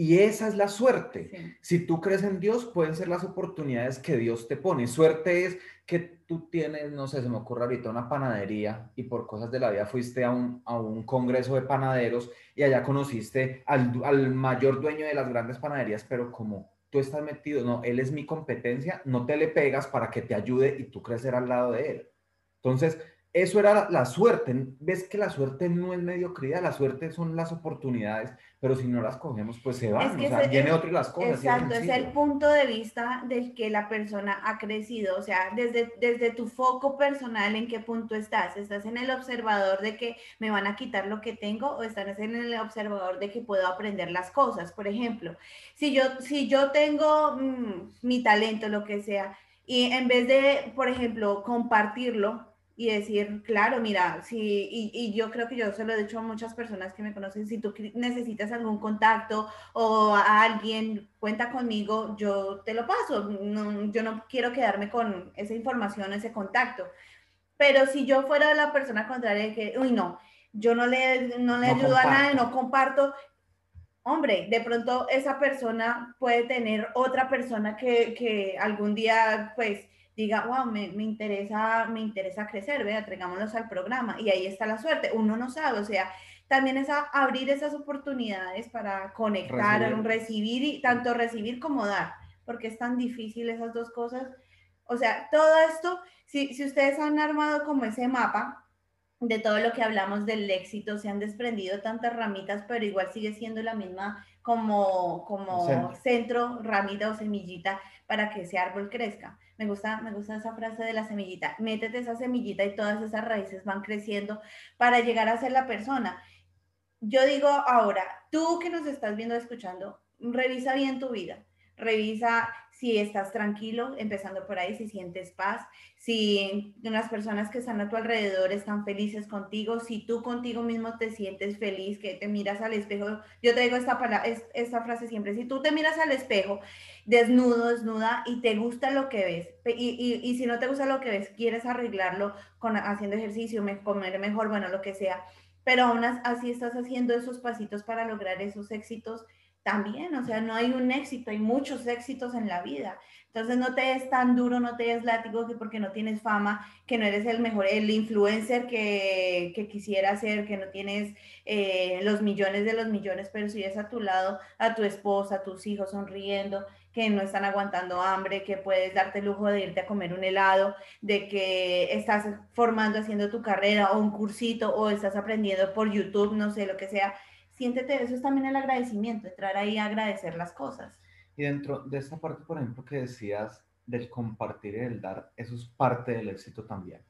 Y esa es la suerte. Si tú crees en Dios, pueden ser las oportunidades que Dios te pone. Suerte es que tú tienes, no sé, se me ocurre ahorita una panadería y por cosas de la vida fuiste a un, a un congreso de panaderos y allá conociste al, al mayor dueño de las grandes panaderías, pero como tú estás metido, no, él es mi competencia, no te le pegas para que te ayude y tú crecer al lado de él. Entonces, eso era la, suerte. Ves que la suerte no es mediocridad, la suerte son las oportunidades, pero si no las cogemos, pues se van. o sea, viene otro y las cosas. Exacto, es, el punto de vista del que la persona ha crecido. O sea, desde, desde tu foco personal, ¿en qué punto estás? ¿Estás en el observador de que me van a quitar lo que tengo o estás en el observador de que puedo aprender las cosas? Por ejemplo, si yo, si yo tengo mm, mi talento, lo que sea, y en vez de, por ejemplo, compartirlo, y decir, claro, mira, si, y, y, yo creo que yo se lo he dicho a muchas personas que me conocen, si tú necesitas algún contacto o a alguien, cuenta conmigo, yo te lo paso, no, yo no quiero quedarme con esa información, ese contacto. Pero si yo fuera la persona contraria, que, uy, no, yo no le, no le ayudo a nadie, no comparto, hombre, de pronto esa persona puede tener otra persona que, que algún día, pues, diga, wow, me, me, interesa, me interesa crecer, vea, traigámonos al programa. Y ahí está la suerte. Uno no sabe, o sea, también es abrir esas oportunidades para conectar, recibir. recibir y tanto recibir como dar, porque es tan difícil esas dos cosas. O sea, todo esto, si, si ustedes han armado como ese mapa, de todo lo que hablamos del éxito, se han desprendido tantas ramitas, pero igual sigue siendo la misma como, como centro. centro, ramita o semillita para que ese árbol crezca. Me gusta, me gusta esa frase de la semillita. Métete esa semillita y todas esas raíces van creciendo para llegar a ser la persona. Yo digo ahora, tú que nos estás viendo, escuchando, revisa bien tu vida. Revisa si estás tranquilo, empezando por ahí, si sientes paz, si las personas que están a tu alrededor están felices contigo, si tú contigo mismo te sientes feliz, que te miras al espejo. Yo te digo esta, esta frase siempre, si tú te miras al espejo desnudo, desnuda y te gusta lo que ves, y, y, y si no te gusta lo que ves, quieres arreglarlo con haciendo ejercicio, comer mejor, bueno, lo que sea, pero aún así estás haciendo esos pasitos para lograr esos éxitos también, o sea, no hay un éxito, hay muchos éxitos en la vida. Entonces no te es tan duro, no te es látigo que porque no tienes fama, que no eres el mejor, el influencer que, quisiera ser, que no tienes eh, los millones de los millones, pero si ves a tu lado a tu esposa, a tus hijos sonriendo, que no están aguantando hambre, que puedes darte el lujo de irte a comer un helado, de que estás formando, haciendo tu carrera o un cursito o estás aprendiendo por YouTube, no sé, lo que sea siéntete, eso es también el agradecimiento, entrar ahí a agradecer las cosas. Y dentro de esta parte, por ejemplo, que decías del compartir y del dar, eso es parte del éxito también.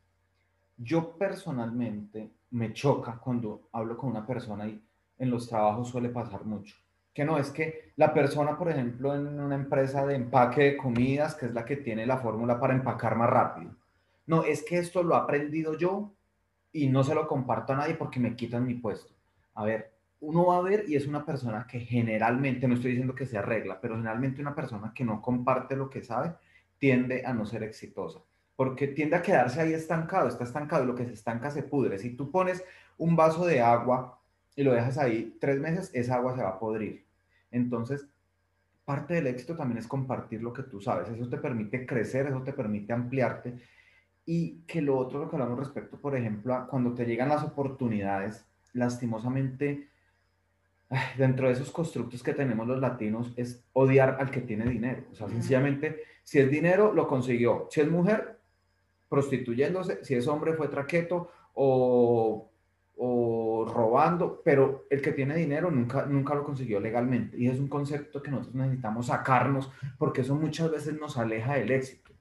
Yo personalmente me choca cuando hablo con una persona y en los trabajos suele pasar mucho. Que no es que la persona, por ejemplo, en una empresa de empaque de comidas, que es la que tiene la fórmula para empacar más rápido. No, es que esto lo he aprendido yo y no se lo comparto a nadie porque me quitan mi puesto. A ver, uno va a ver y es una persona que generalmente, no estoy diciendo que sea regla, pero generalmente una persona que no comparte lo que sabe tiende a no ser exitosa, porque tiende a quedarse ahí estancado, está estancado y lo que se estanca se pudre. Si tú pones un vaso de agua y lo dejas ahí tres meses, esa agua se va a podrir. Entonces, parte del éxito también es compartir lo que tú sabes. Eso te permite crecer, eso te permite ampliarte. Y que lo otro, lo que hablamos respecto, por ejemplo, a cuando te llegan las oportunidades, lastimosamente [sighs] dentro de esos constructos que tenemos los latinos es odiar al que tiene dinero. O sea, sencillamente, si es dinero, lo consiguió. Si es mujer, prostituyéndose. Si es hombre, fue traqueto o, o robando, pero el que tiene dinero nunca, nunca lo consiguió legalmente. Y es un concepto que nosotros necesitamos sacarnos porque eso muchas veces nos aleja del éxito.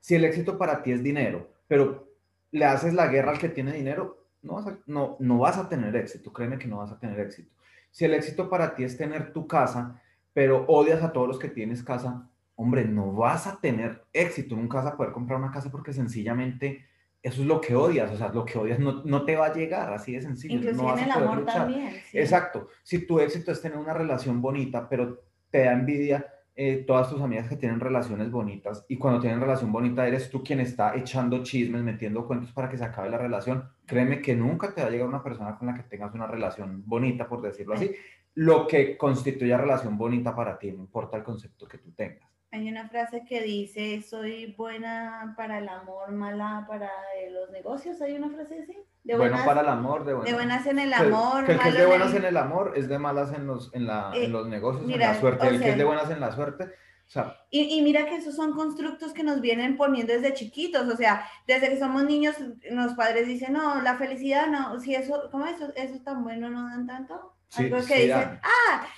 Si el éxito para ti es dinero, pero le haces la guerra al que tiene dinero, no vas a, no, no vas a tener éxito, créeme que no vas a tener éxito. Si el éxito para ti es tener tu casa, pero odias a todos los que tienes casa, hombre, no vas a tener éxito, nunca vas a poder comprar una casa porque sencillamente eso es lo que odias, o sea, lo que odias no, no te va a llegar, así de sencillo. Inclusive no vas en a el poder amor luchar. también. sí. Exacto, si tu éxito es tener una relación bonita, pero te da envidia eh, todas tus amigas que tienen relaciones bonitas y cuando tienen relación bonita eres tú quien está echando chismes, metiendo cuentos para que se acabe la relación, créeme que nunca te va a llegar una persona con la que tengas una relación bonita, por decirlo así. Lo que constituye relación bonita para ti, no importa el concepto que tú tengas. Hay una frase que dice, soy buena para el amor, mala para eh, los negocios. ¿Hay una frase así? De bueno buenas, para el amor, de, de buenas en el que- amor, Que, el que es de en buenas en el amor es de malas en los, en la, Eh, en los negocios, mira, en la suerte. El que sea, es de buenas en la suerte, o sea, Y, y mira que esos son constructos que nos vienen poniendo desde chiquitos, o sea, desde que somos niños, los padres dicen, no, la felicidad no, si eso, ¿cómo eso, eso es tan bueno, no dan tanto? Sí, Algo que sí dicen, ah, eh,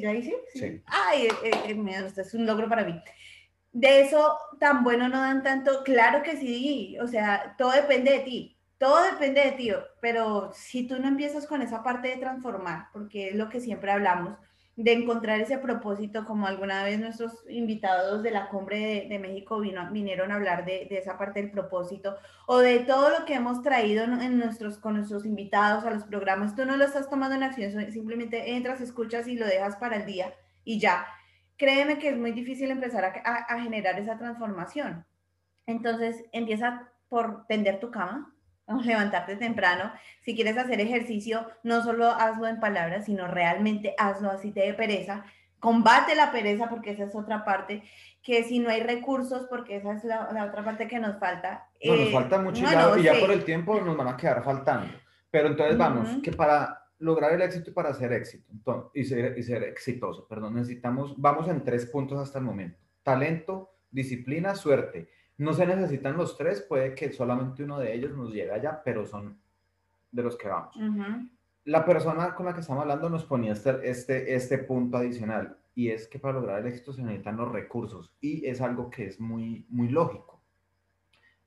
¿ya dice? Sí. Ay, eh, eh, mira, esto es un logro para mí. De eso tan bueno no dan tanto, claro que sí, o sea, todo depende de ti, todo depende de ti, pero si tú no empiezas con esa parte de transformar, porque es lo que siempre hablamos, de encontrar ese propósito, como alguna vez nuestros invitados de la cumbre de, México vinieron a hablar de, esa parte del propósito, o de todo lo que hemos traído en nuestros, con nuestros invitados a los programas, tú no lo estás tomando en acción, simplemente entras, escuchas y lo dejas para el día y ya. Créeme que es muy difícil empezar a generar esa transformación. Entonces, empieza por tender tu cama, o levantarte temprano. Si quieres hacer ejercicio, no solo hazlo en palabras, sino realmente hazlo así te dé pereza. Combate la pereza porque esa es otra parte, que si no hay recursos, porque esa es la, la otra parte que nos falta. No, nos eh, falta mucho y bueno, ya- y ya sí. por el tiempo nos van a quedar faltando. Pero entonces vamos, que para lograr el éxito y para ser éxito entonces, y, ser, y ser exitoso, perdón, necesitamos, vamos en tres puntos hasta el momento. Talento, disciplina, suerte. No se necesitan los tres, puede que solamente uno de ellos nos llegue allá, pero son de los que vamos. La persona con la que estamos hablando nos ponía este, este, este punto adicional y es que para lograr el éxito se necesitan los recursos y es algo que es muy, muy lógico.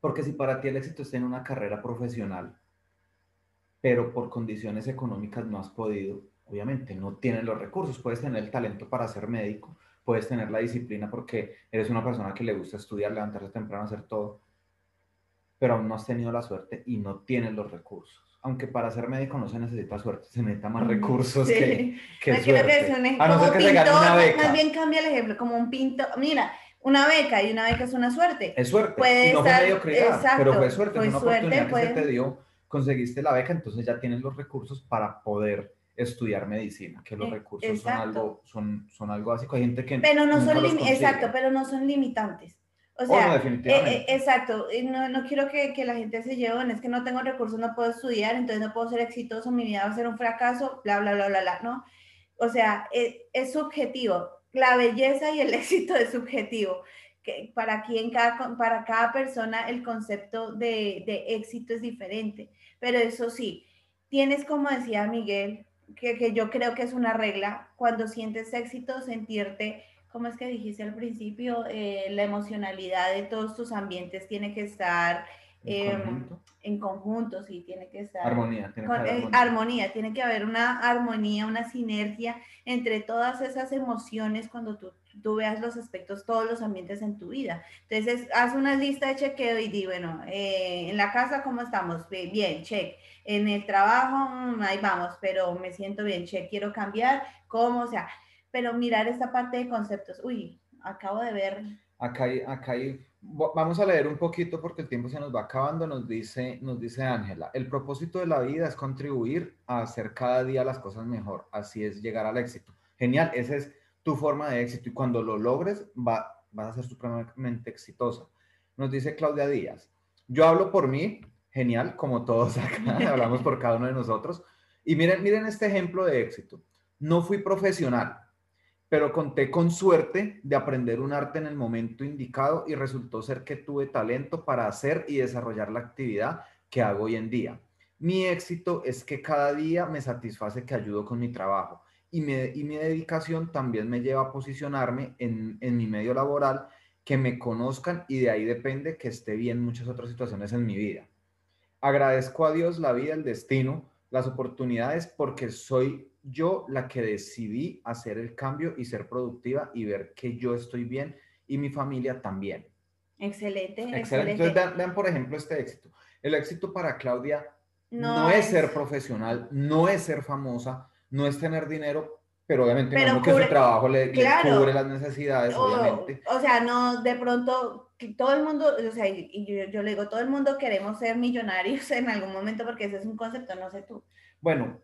Porque si para ti el éxito está en una carrera profesional, pero por condiciones económicas no has podido, obviamente no tienes los recursos, puedes tener el talento para ser médico, puedes tener la disciplina porque eres una persona que le gusta estudiar, levantarse temprano, hacer todo, pero aún no has tenido la suerte y no tienes los recursos. Aunque para ser médico no se necesita suerte, se necesita más Ujú, recursos sí. que, que No, que suerte. un ej- A no ser que se gane una pintor, beca. Más bien cambia el ejemplo, como un pintor. Mira, una beca y una beca es una suerte. Es suerte. Puede y no estar- fue mediocridad, exacto, pero fue suerte, fue una suerte, oportunidad que fue- se te dio, conseguiste la beca, entonces ya tienes los recursos para poder estudiar medicina, que los Eh, recursos son exacto. algo, son, son algo básico. Hay gente que Pero no son exacto, pero no son limitantes. O Oh, sea, no, eh, definitivamente. eh, exacto, no, no quiero que, que la gente se lleve, "Bueno, es que no tengo recursos, no puedo estudiar, entonces no puedo ser exitoso, mi vida va a ser un fracaso, bla, bla, bla, bla, bla, ¿no? O sea, eh, es, subjetivo. La belleza y el [laughs] éxito es subjetivo. Que para quien, cada, para cada persona, el concepto de, de éxito es diferente. Pero eso sí, tienes, como decía Miguel, que, que yo creo que es una regla, cuando sientes éxito, sentirte ¿cómo es que dijiste al principio? Eh, la emocionalidad de todos tus ambientes tiene que estar En em, conjunto. en conjunto, sí, tiene que estar. Armonía, tiene que con- haber eh, armonía. armonía, tiene que haber una armonía, una sinergia entre todas esas emociones cuando tú, tú veas los aspectos, todos los ambientes en tu vida. Entonces, haz una lista de chequeo y di, bueno, eh, en la casa, ¿cómo estamos? Bien, check. En el trabajo, mm, ahí vamos, pero me siento bien, check. Quiero cambiar, ¿cómo? O sea, pero mirar esta parte de conceptos. Uy, acabo de ver. Acá hay, acá hay, vamos a leer un poquito porque el tiempo se nos va acabando. Nos dice, nos dice Ángela, el propósito de la vida es contribuir a hacer cada día las cosas mejor. Así es llegar al éxito. Genial, esa es tu forma de éxito y cuando lo logres va, vas a ser supremamente exitosa. Nos dice Claudia Díaz, yo hablo por mí, genial, como todos [laughs] acá, hablamos por cada uno de nosotros. Y miren, miren este ejemplo de éxito. No fui profesional, pero conté con suerte de aprender un arte en el momento indicado y resultó ser que tuve talento para hacer y desarrollar la actividad que hago hoy en día. Mi éxito es que cada día me satisface que ayudo con mi trabajo y, me, y mi dedicación también me lleva a posicionarme en, en mi medio laboral, que me conozcan y de ahí depende que esté bien muchas otras situaciones en mi vida. Agradezco a Dios la vida, el destino, las oportunidades porque soy yo la que decidí hacer el cambio y ser productiva y ver que yo estoy bien y mi familia también. Excelente, Excelente. excelente. Entonces, vean, vean, por ejemplo, este éxito. El éxito para Claudia no, No es es- ser profesional, no es ser famosa, no es tener dinero, pero obviamente Pero que cubre- su trabajo le, le claro. cubre las necesidades, O, obviamente. o sea, no, de pronto, que todo el mundo, o sea, y yo, yo le digo, todo el mundo queremos ser millonarios [laughs] en algún momento porque ese es un concepto, no sé tú. Bueno,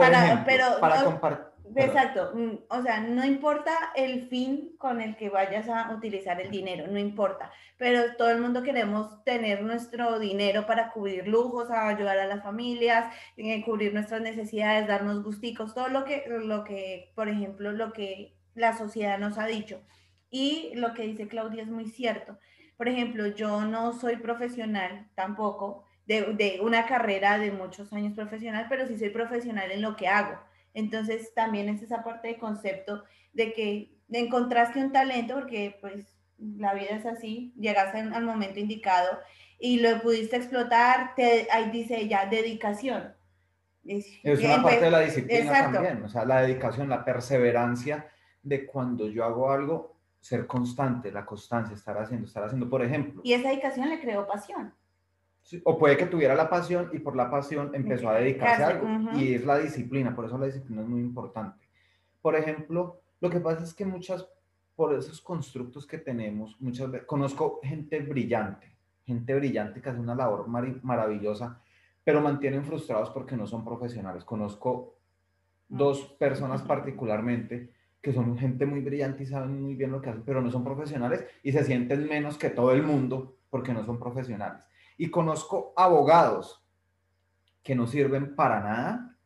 Para- ejemplo, pero- para o- compartir. Exacto, mm, o sea, no importa el fin con el que vayas a utilizar el dinero, no importa, pero todo el mundo queremos tener nuestro dinero para cubrir lujos, ayudar a las familias, eh, cubrir nuestras necesidades, darnos gusticos, todo lo que, lo que, por ejemplo, lo que la sociedad nos ha dicho. Y lo que dice Claudia es muy cierto. Por ejemplo, yo no soy profesional tampoco de, de una carrera de muchos años profesional, pero sí soy profesional en lo que hago. Entonces también es esa parte de concepto de que encontraste un talento, porque pues la vida es así, llegaste al momento indicado y lo pudiste explotar, te, ahí dice ella, dedicación. Es, Es una empe- parte de la disciplina exacto. también, o sea, la dedicación, la perseverancia de cuando yo hago algo, ser constante, la constancia, estar haciendo, estar haciendo, por ejemplo. Y esa dedicación le creó pasión. Sí, O puede que tuviera la pasión y por la pasión empezó a dedicarse a algo. Y es la disciplina, por eso la disciplina es muy importante. Por ejemplo, lo que pasa es que muchas, por esos constructos que tenemos, muchas veces, conozco gente brillante, gente brillante que hace una labor mari- maravillosa, pero mantienen frustrados porque no son profesionales. Conozco dos personas particularmente que son gente muy brillante y saben muy bien lo que hacen, pero no son profesionales y se sienten menos que todo el mundo porque no son profesionales. Y conozco abogados que no sirven para nada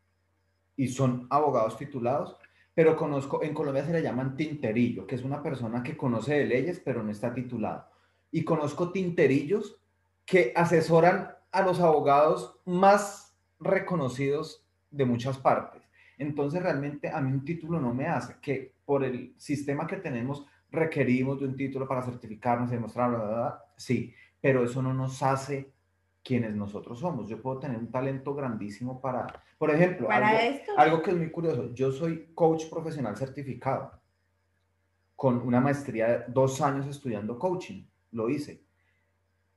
y son abogados titulados, pero conozco, en Colombia se le llaman tinterillo, que es una persona que conoce de leyes, pero no está titulado. Y conozco tinterillos que asesoran a los abogados más reconocidos de muchas partes. Entonces, realmente a mí un título no me hace, que por el sistema que tenemos requerimos de un título para certificarnos y demostrar, bla, sí, pero eso no nos hace quienes nosotros somos. Yo puedo tener un talento grandísimo para, por ejemplo, Para algo, esto, algo que es muy curioso, yo soy coach profesional certificado con una maestría de dos años estudiando coaching, lo hice.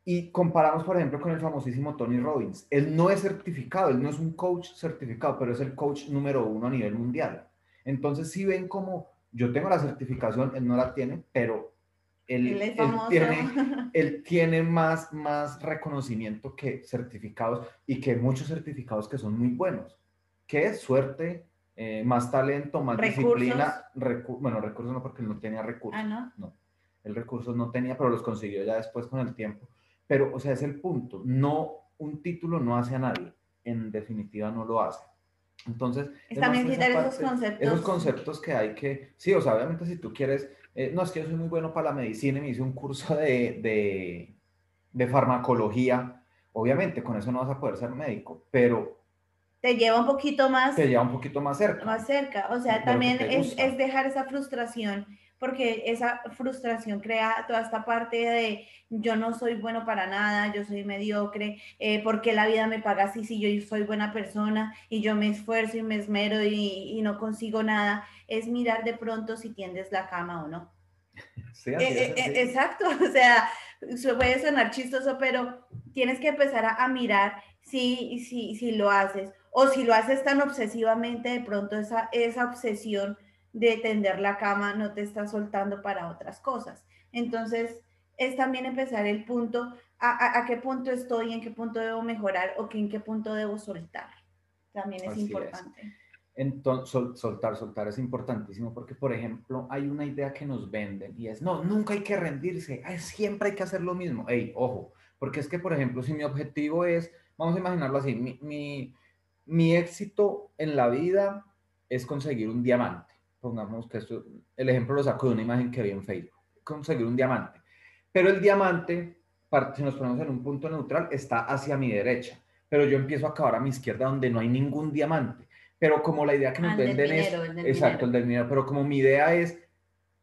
Y comparamos, por ejemplo, con el famosísimo Tony Robbins. Él no es certificado, él no es un coach certificado, pero es el coach número uno a nivel mundial. Entonces, si ven como yo tengo la certificación, él no la tiene, pero él, él él tiene, [laughs] él tiene más, más reconocimiento que certificados y que muchos certificados que son muy buenos. que es? Suerte, eh, más talento, más Recursos. disciplina. recu- bueno, recursos no, porque él no tenía recursos. ah, ¿no? El recursos no tenía, pero los consiguió ya después con el tiempo. Pero, o sea, es el punto. No, un título no hace a nadie. En definitiva, no lo hace. Entonces, Es también quitar esos conceptos. esos conceptos que hay que, sí, o sea, obviamente si tú quieres, eh, no, es que yo soy muy bueno para la medicina y me hice un curso de, de, de farmacología, obviamente con eso no vas a poder ser médico, pero Te lleva un poquito más, te lleva un poquito más cerca. más cerca. O sea, también es, es dejar esa frustración, porque esa frustración crea toda esta parte de yo no soy bueno para nada, yo soy mediocre, eh, porque la vida me paga así si yo soy buena persona y yo me esfuerzo y me esmero y, y no consigo nada. Es mirar de pronto si tiendes la cama o no. Sí, así Eh, eh, así. eh, exacto, [laughs] o sea, puede sonar chistoso, pero tienes que empezar a, a mirar si, si, si lo haces o si lo haces tan obsesivamente, de pronto esa, esa obsesión de tender la cama no te está soltando para otras cosas. Entonces, es también empezar el punto, a, a- a qué punto estoy, en qué punto debo mejorar o que en qué punto debo soltar. También es Así es. Entonces, sol- soltar, soltar es importantísimo porque, por ejemplo, hay una idea que nos venden y es, no, nunca hay que rendirse, ay, siempre hay que hacer lo mismo. Ey, ojo, porque es que, por ejemplo, si mi objetivo es, vamos a imaginarlo así, mi, mi, éxito en la vida es conseguir un diamante. Pongamos que esto, el ejemplo lo saco de una imagen que vi en Facebook, conseguir un diamante. Pero el diamante, si nos ponemos en un punto neutral, está hacia mi derecha. pero yo empiezo a cavar a mi izquierda donde no hay ningún diamante. Pero como la idea que nos Ah, el venden minero, es... el exacto, el minero. del minero. Pero como mi idea es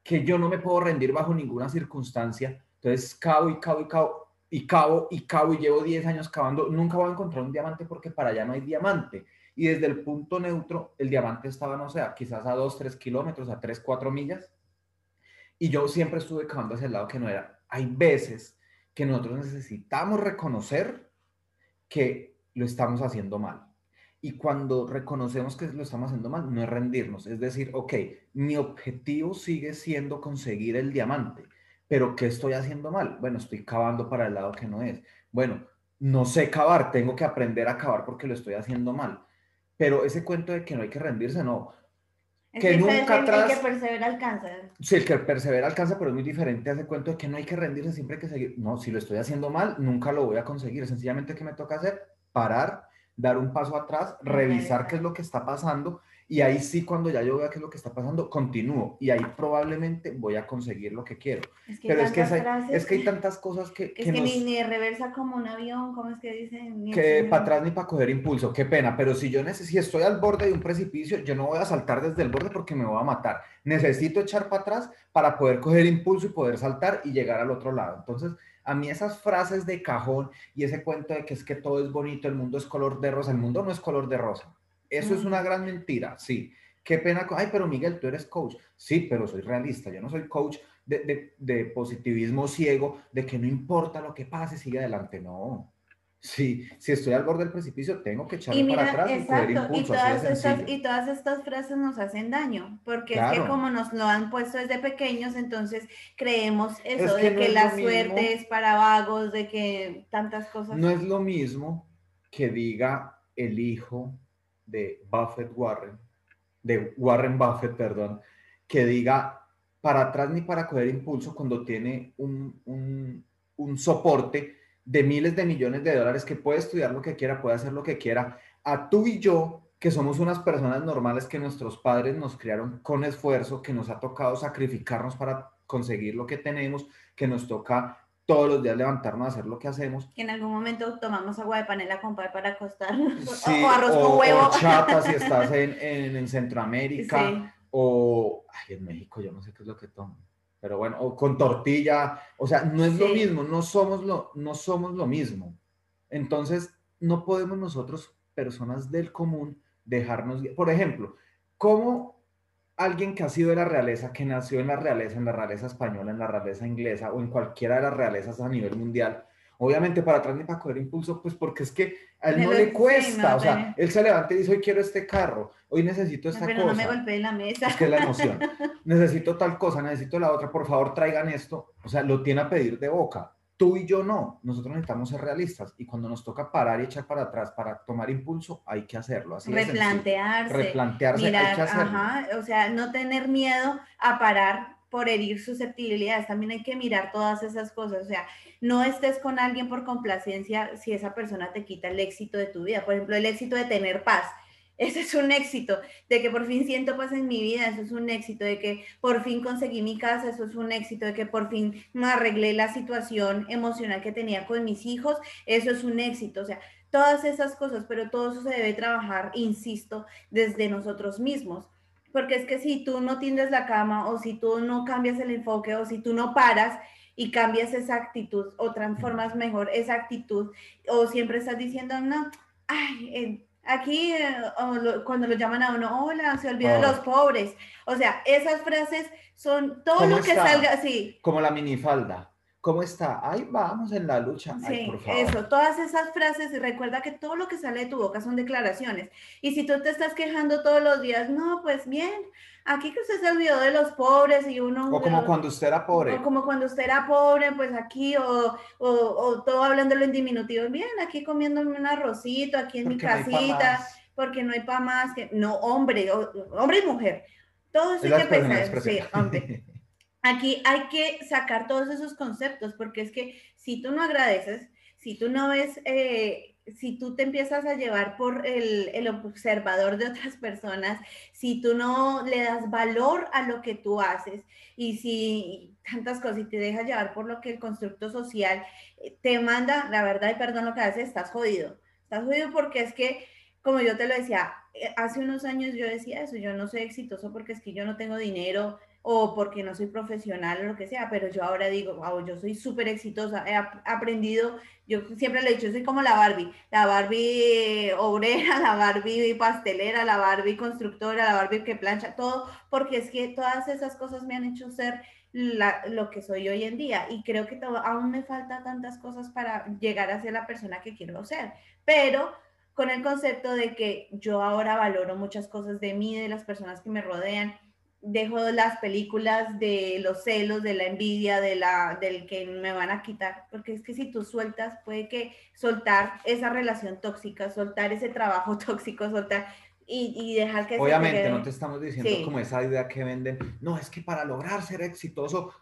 que yo no me puedo rendir bajo ninguna circunstancia, entonces cavo y cavo y cavo y cavo y cavo y llevo 10 años cavando, nunca voy a encontrar un diamante porque para allá no hay diamante. Y desde el punto neutro, el diamante estaba, no sé, a- quizás a 2, 3 kilómetros, a 3, 4 millas. Y yo siempre estuve cavando hacia el lado que no era. Hay veces que nosotros necesitamos reconocer que lo estamos haciendo mal. Y cuando reconocemos que lo estamos haciendo mal, no es rendirnos. Es decir, ok, mi objetivo sigue siendo conseguir el diamante, pero ¿qué estoy haciendo mal? Bueno, estoy cavando para el lado que no es. Bueno, no sé cavar, tengo que aprender a cavar porque lo estoy haciendo mal. Pero ese cuento de que no hay que rendirse, no. Es que el- nunca el- El atrás- que persevera alcanza. Si el que persevera alcanza, pero es muy diferente a ese cuento de que no hay que rendirse, siempre hay que seguir. No, si lo estoy haciendo mal, nunca lo voy a conseguir. Sencillamente, ¿qué me toca hacer? Parar, dar un paso atrás, revisar qué es lo que está pasando y ahí sí, cuando ya yo vea qué es lo que está pasando, continúo y ahí probablemente voy a conseguir lo que quiero. Es que, Pero es que, hay, frases es que hay tantas cosas que, es que nos- ni, ni reversa como un avión, ¿cómo es que dicen? Ni que para atrás ni para coger impulso, qué pena, pero si yo necesito, si estoy al borde de un precipicio, yo no voy a saltar desde el borde porque me voy a matar. Necesito echar para atrás para poder coger impulso y poder saltar y llegar al otro lado. Entonces, a mí esas frases de cajón y ese cuento de que es que todo es bonito, el mundo es color de rosa, el mundo no es color de rosa. Eso es una gran mentira, sí. Qué pena, ay, pero Miguel, tú eres coach. Sí, pero soy realista, yo no soy coach de, de- de positivismo ciego, de que no importa lo que pase, sigue adelante. No. Sí, si estoy al borde del precipicio, tengo que echarme mira, para atrás y coger y impulso. todas, estas, y todas estas frases nos hacen daño, porque es que como nos lo han puesto desde pequeños, entonces creemos eso, que de no que es la mismo. suerte es para vagos, de que tantas cosas. No es lo mismo que diga el hijo de Buffett Warren, de Warren Buffett, perdón, que diga para atrás ni para coger impulso cuando tiene un, un, un soporte de miles de millones de dólares que puede estudiar lo que quiera, puede hacer lo que quiera, a tú y yo, que somos unas personas normales que nuestros padres nos criaron con esfuerzo, que nos ha tocado sacrificarnos para conseguir lo que tenemos, que nos toca todos los días levantarnos a hacer lo que hacemos. Que en algún momento tomamos agua de panela con pan para acostarnos, [laughs] Sí, o arroz o- con huevo. o chata si [laughs] estás en, en, en Centroamérica, Sí. o ay, en México yo no sé qué es lo que toman, pero bueno, o con tortilla, o sea, no es lo mismo, no somos lo, no somos lo mismo. Entonces, no podemos nosotros, personas del común, dejarnos, por ejemplo, ¿cómo alguien que ha sido de la realeza, que nació en la realeza, en la realeza española, en la realeza inglesa o en cualquiera de las realezas a nivel mundial, obviamente para atrás ni para coger impulso, pues porque es que a él Me no le cuesta, no, o sea, él se levanta y dice, hoy quiero este carro, hoy necesito esta Pero cosa. no me golpeé la mesa. Es que es la emoción. [laughs] Necesito tal cosa, necesito la otra, por favor traigan esto. O sea, lo tiene a pedir de boca. Tú y yo no. Nosotros necesitamos ser realistas. Y cuando nos toca parar y echar para atrás para tomar impulso, hay que hacerlo. Así replantearse. Replantearse, hay mirar, que hacerlo. ajá, o sea, no tener miedo a parar por herir susceptibilidades, también hay que mirar todas esas cosas, o sea, no estés con alguien por complacencia si esa persona te quita el éxito de tu vida, por ejemplo, el éxito de tener paz, [laughs] ese es un éxito, de que por fin siento paz en mi vida, eso es un éxito, de que por fin conseguí mi casa, eso es un éxito, de que por fin me arreglé la situación emocional que tenía con mis hijos, eso es un éxito, o sea, todas esas cosas, pero todo eso se debe trabajar, insisto, desde nosotros mismos. Porque es que si tú no tiendes la cama o si tú no cambias el enfoque o si tú no paras y cambias esa actitud o transformas mejor esa actitud o siempre estás diciendo, no, ay, eh, aquí eh, lo- cuando lo llaman a uno, hola, se Ah. los pobres. O sea, esas frases son todo ¿Cómo lo que está? salga así. Como la minifalda. ¿Cómo está? Ay, vamos en la lucha. Ay, Sí, por favor. eso, todas esas frases y recuerda que todo lo que sale de tu boca son declaraciones. Y si tú te estás quejando todos los días, no, pues bien, aquí que usted se olvidó de los pobres y uno... O como cuando usted era pobre. o como cuando usted era pobre, pues aquí, o, o, o todo hablándolo en diminutivo, bien, aquí comiéndome un arrocito, aquí en mi porque no pa' casita, más. porque no hay para más, que no, hombre, o- hombre y mujer, todo eso Es hay que pensar, sí, hombre. [laughs] Aquí hay que sacar todos esos conceptos, porque es que si tú no agradeces, si tú no ves, eh, si tú te empiezas a llevar por el, el observador de otras personas, si tú no le das valor a lo que tú haces y si tantas cosas y te dejas llevar por lo que el constructo social eh, te manda, la verdad, y perdón lo que haces, estás jodido. Estás jodido porque es que, como yo te lo decía, eh, hace unos años yo decía eso, yo no soy exitoso porque es que yo no tengo dinero o porque no soy profesional o lo que sea, pero yo ahora digo, wow, yo soy súper exitosa, he aprendido, yo siempre le he dicho, soy como la Barbie, la Barbie obrera, [laughs] la Barbie pastelera, la Barbie constructora, la Barbie que plancha, todo, porque es que todas esas cosas me han hecho ser lo que soy hoy en día y creo que aún me falta tantas cosas para llegar a ser la persona que quiero ser, pero con el concepto de que yo ahora valoro muchas cosas de mí, de las personas que me rodean, dejo las películas de los celos, de la envidia, de la, del que me van a quitar, porque es que si tú sueltas, puede que soltar esa relación tóxica, soltar ese trabajo [laughs] tóxico, soltar y, dejar que... Obviamente, no te estamos diciendo como esa idea que venden, no, es que para lograr ser exitoso,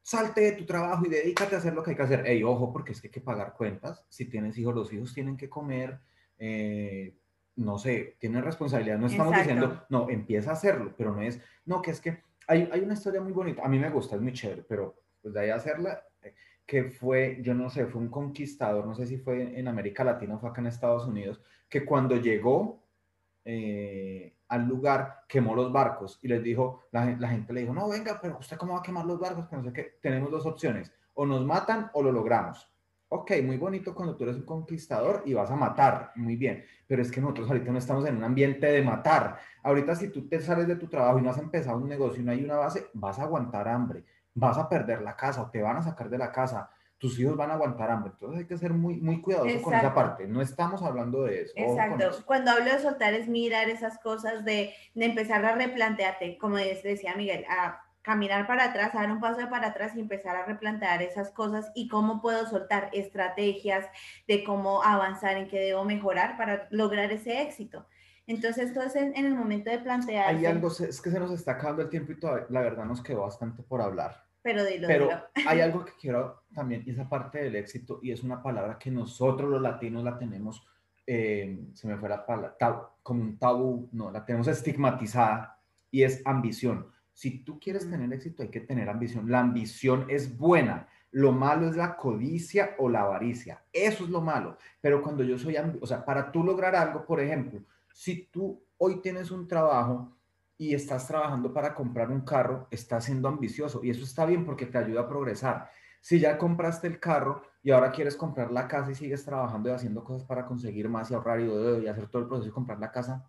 salte de tu trabajo y dedícate a hacer lo que hay que hacer. Ey, ojo, porque es que hay que pagar cuentas, si tienes hijos, los hijos tienen que comer. Eh, no sé, tienen responsabilidad. No estamos diciendo, no, empieza a hacerlo, pero no es, no, que es que hay, hay, una historia muy bonita, a mí me gusta, es muy chévere, pero pues de ahí a hacerla, eh, que fue, yo no sé, fue un conquistador, no sé si fue en América Latina o fue acá en Estados Unidos, que cuando llegó eh, al lugar quemó los barcos y les dijo, la, la, gente le dijo, no, venga, pero usted cómo va a quemar los barcos, que no sé qué, tenemos dos opciones, o nos matan o lo logramos ok, muy bonito cuando tú eres un conquistador y vas a matar, muy bien, pero es que nosotros ahorita no estamos en un ambiente de matar. Ahorita si tú te sales de tu trabajo y no has empezado un negocio y no hay una base, vas a aguantar hambre, vas a perder la casa o te van a sacar de la casa, tus hijos van a aguantar hambre. Entonces hay que ser muy, muy cuidadoso con esa parte. No estamos hablando de eso. Exacto. Cuando hablo de soltar es mirar esas cosas, de, de empezar a replantearte, como decía Miguel, a caminar para atrás, dar un paso para atrás y empezar a replantear esas cosas y cómo puedo soltar estrategias de cómo avanzar, en qué debo mejorar para lograr ese éxito. Entonces, esto es en, el momento de plantear. Hay algo, es que se nos está acabando el tiempo y todavía, la verdad nos quedó bastante por hablar. Pero dilo, Pero hay algo [laughs] que quiero también, y esa parte del éxito, y es una palabra que nosotros los latinos la tenemos, eh, se me fue la palabra, como un tabú, no, la tenemos estigmatizada, y es ambición. Si tú quieres tener éxito, hay que tener ambición. La ambición es buena. Lo malo es la codicia o la avaricia. Eso es lo malo. Pero cuando yo soy, o sea, para tú lograr algo, por ejemplo, si tú hoy tienes un trabajo y estás trabajando para comprar un carro, estás siendo ambicioso y eso está bien porque te ayuda a progresar. Si ya compraste el carro y ahora quieres comprar la casa y sigues trabajando y haciendo cosas para conseguir más y ahorrar y, y hacer todo el proceso de comprar la casa,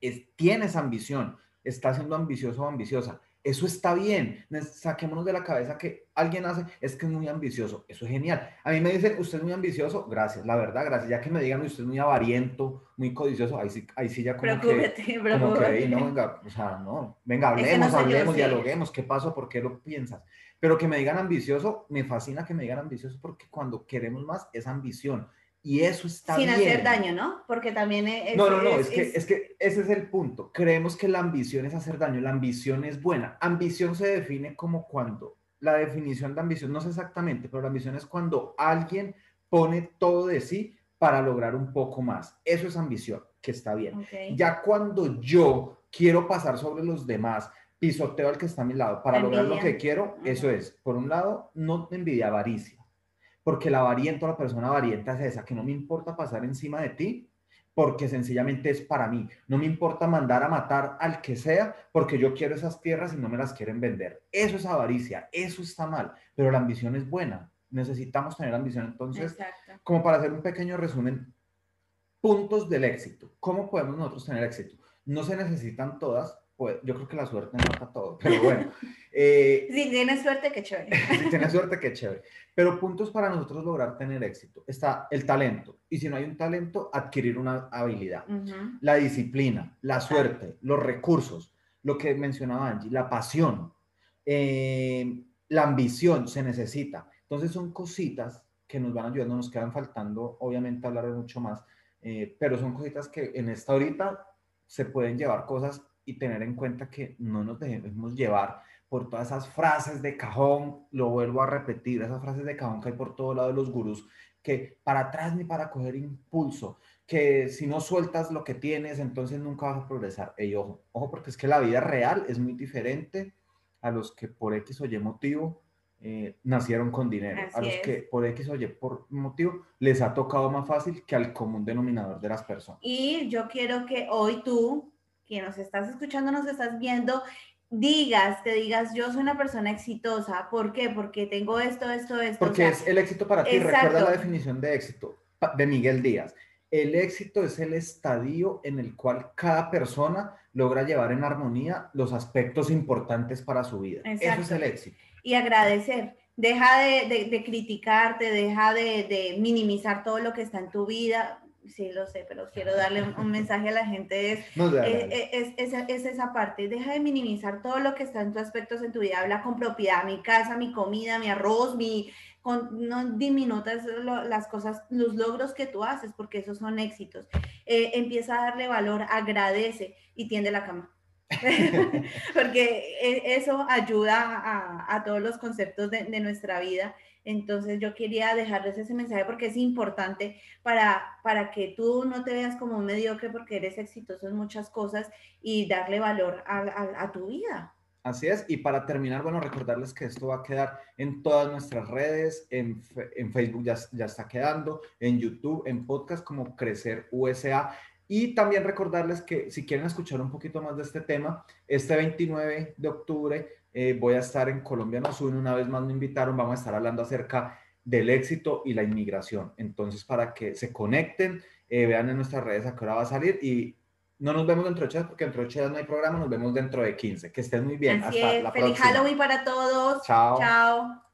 es, tienes ambición, está siendo ambicioso o ambiciosa. Eso está bien. Saquémonos de la cabeza que alguien hace, es que es muy ambicioso. Eso es genial. A mí me dicen, usted es muy ambicioso. Gracias, la verdad, gracias. Ya que me digan, usted es muy avariento, muy codicioso, ahí sí, ahí sí ya como que... Como que, no, venga, o sea, no. Venga, hablemos, hablemos, dialoguemos. ¿Qué pasó? ¿Por qué lo piensas? Pero que me digan ambicioso, me fascina que me digan ambicioso porque cuando queremos más es ambición. Y eso está Sin bien. Sin hacer daño, ¿no? Porque también es... No, no, no, es, que, es... que ese es el punto. Creemos que la ambición es hacer daño, la ambición es buena. Ambición se define como cuando, la definición de ambición no sé exactamente, pero la ambición es cuando alguien pone todo de sí para lograr un poco más. Eso es ambición, que está bien. Ya cuando yo quiero pasar sobre los demás, pisoteo al que está a mi lado para lograr lo que quiero, eso es, por un lado, no envidia, avaricia porque la variante o la persona variante es esa, que no me importa pasar encima de ti, porque sencillamente es para mí. No me importa mandar a matar al que sea, porque yo quiero esas tierras y no me las quieren vender. Eso es avaricia, eso está mal, pero la ambición es buena. Necesitamos tener ambición. Entonces, como para hacer un pequeño resumen, puntos del éxito. ¿Cómo podemos nosotros tener éxito? No se necesitan todas, pues, yo creo que la suerte mata todo, [laughs] pero bueno. Eh, si tienes suerte, qué chévere. si tienes suerte, qué chévere. Pero puntos para nosotros lograr tener éxito. Está el talento. Y si no hay un talento, adquirir una habilidad. La disciplina, la suerte, los recursos, lo que mencionaba Angie, la pasión, eh, la ambición se necesita. Entonces son cositas que nos van ayudando, nos quedan faltando, obviamente, hablar mucho más, eh, pero son cositas que en esta ahorita se pueden llevar cosas y tener en cuenta que no nos debemos llevar por todas esas frases de cajón, lo vuelvo a repetir, esas frases de cajón que hay por todo lado de los gurús, que para atrás ni para coger impulso, que si no sueltas lo que tienes, entonces nunca vas a progresar. Ey, ojo, ojo, porque es que la vida real es muy diferente a los que por X o Y motivo eh, nacieron con dinero, Así a los es. que por X o Y, por motivo, les ha tocado más fácil que al común denominador de las personas. Y yo quiero que hoy tú, que nos estás escuchando, nos estás viendo, digas, te digas, yo soy una persona exitosa. ¿Por qué? Porque tengo esto, esto, esto. o Porque sea, es el éxito para ti. exacto. Recuerda la definición de éxito de Miguel Díaz. El éxito es el estadio en el cual cada persona logra llevar en armonía los aspectos importantes para su vida. Eso es el éxito. y agradecer. Deja de, de- de criticarte, deja de, de minimizar todo lo que está en tu vida. Sí, lo sé, pero quiero darle un, un mensaje a la gente. Es, No, Eh, eh, es, es- es esa parte, deja de minimizar todo lo que está en tus aspectos en tu vida, habla con propiedad, mi casa, mi comida, mi arroz, mi, con, no diminutas lo- las cosas, los logros que tú haces, porque esos son éxitos. Eh, empieza a darle valor, agradece y tiende la cama. [laughs] [laughs] porque e- eso ayuda a, a todos los conceptos de, de nuestra vida. Entonces yo quería dejarles ese mensaje porque es importante para, para que tú no te veas como un mediocre porque eres exitoso en muchas cosas y darle valor a, a- tu vida. Así es, y para terminar, bueno, recordarles que esto va a quedar en todas nuestras redes, en, en Facebook ya, ya está quedando, en YouTube, en podcast como Crecer USA. Y también recordarles que si quieren escuchar un poquito más de este tema, este 29 de octubre eh, voy a estar en Colombia Nos Une, una vez más me invitaron, vamos a estar hablando acerca del éxito y la inmigración. Entonces, para que se conecten, eh, vean en nuestras redes a qué hora va a salir y no nos vemos dentro de ocho días porque dentro de ocho días no hay programa, nos vemos dentro de 15. Que estén muy bien. Así Hasta es. la Feliz próxima. Halloween para todos. Chao. Chao.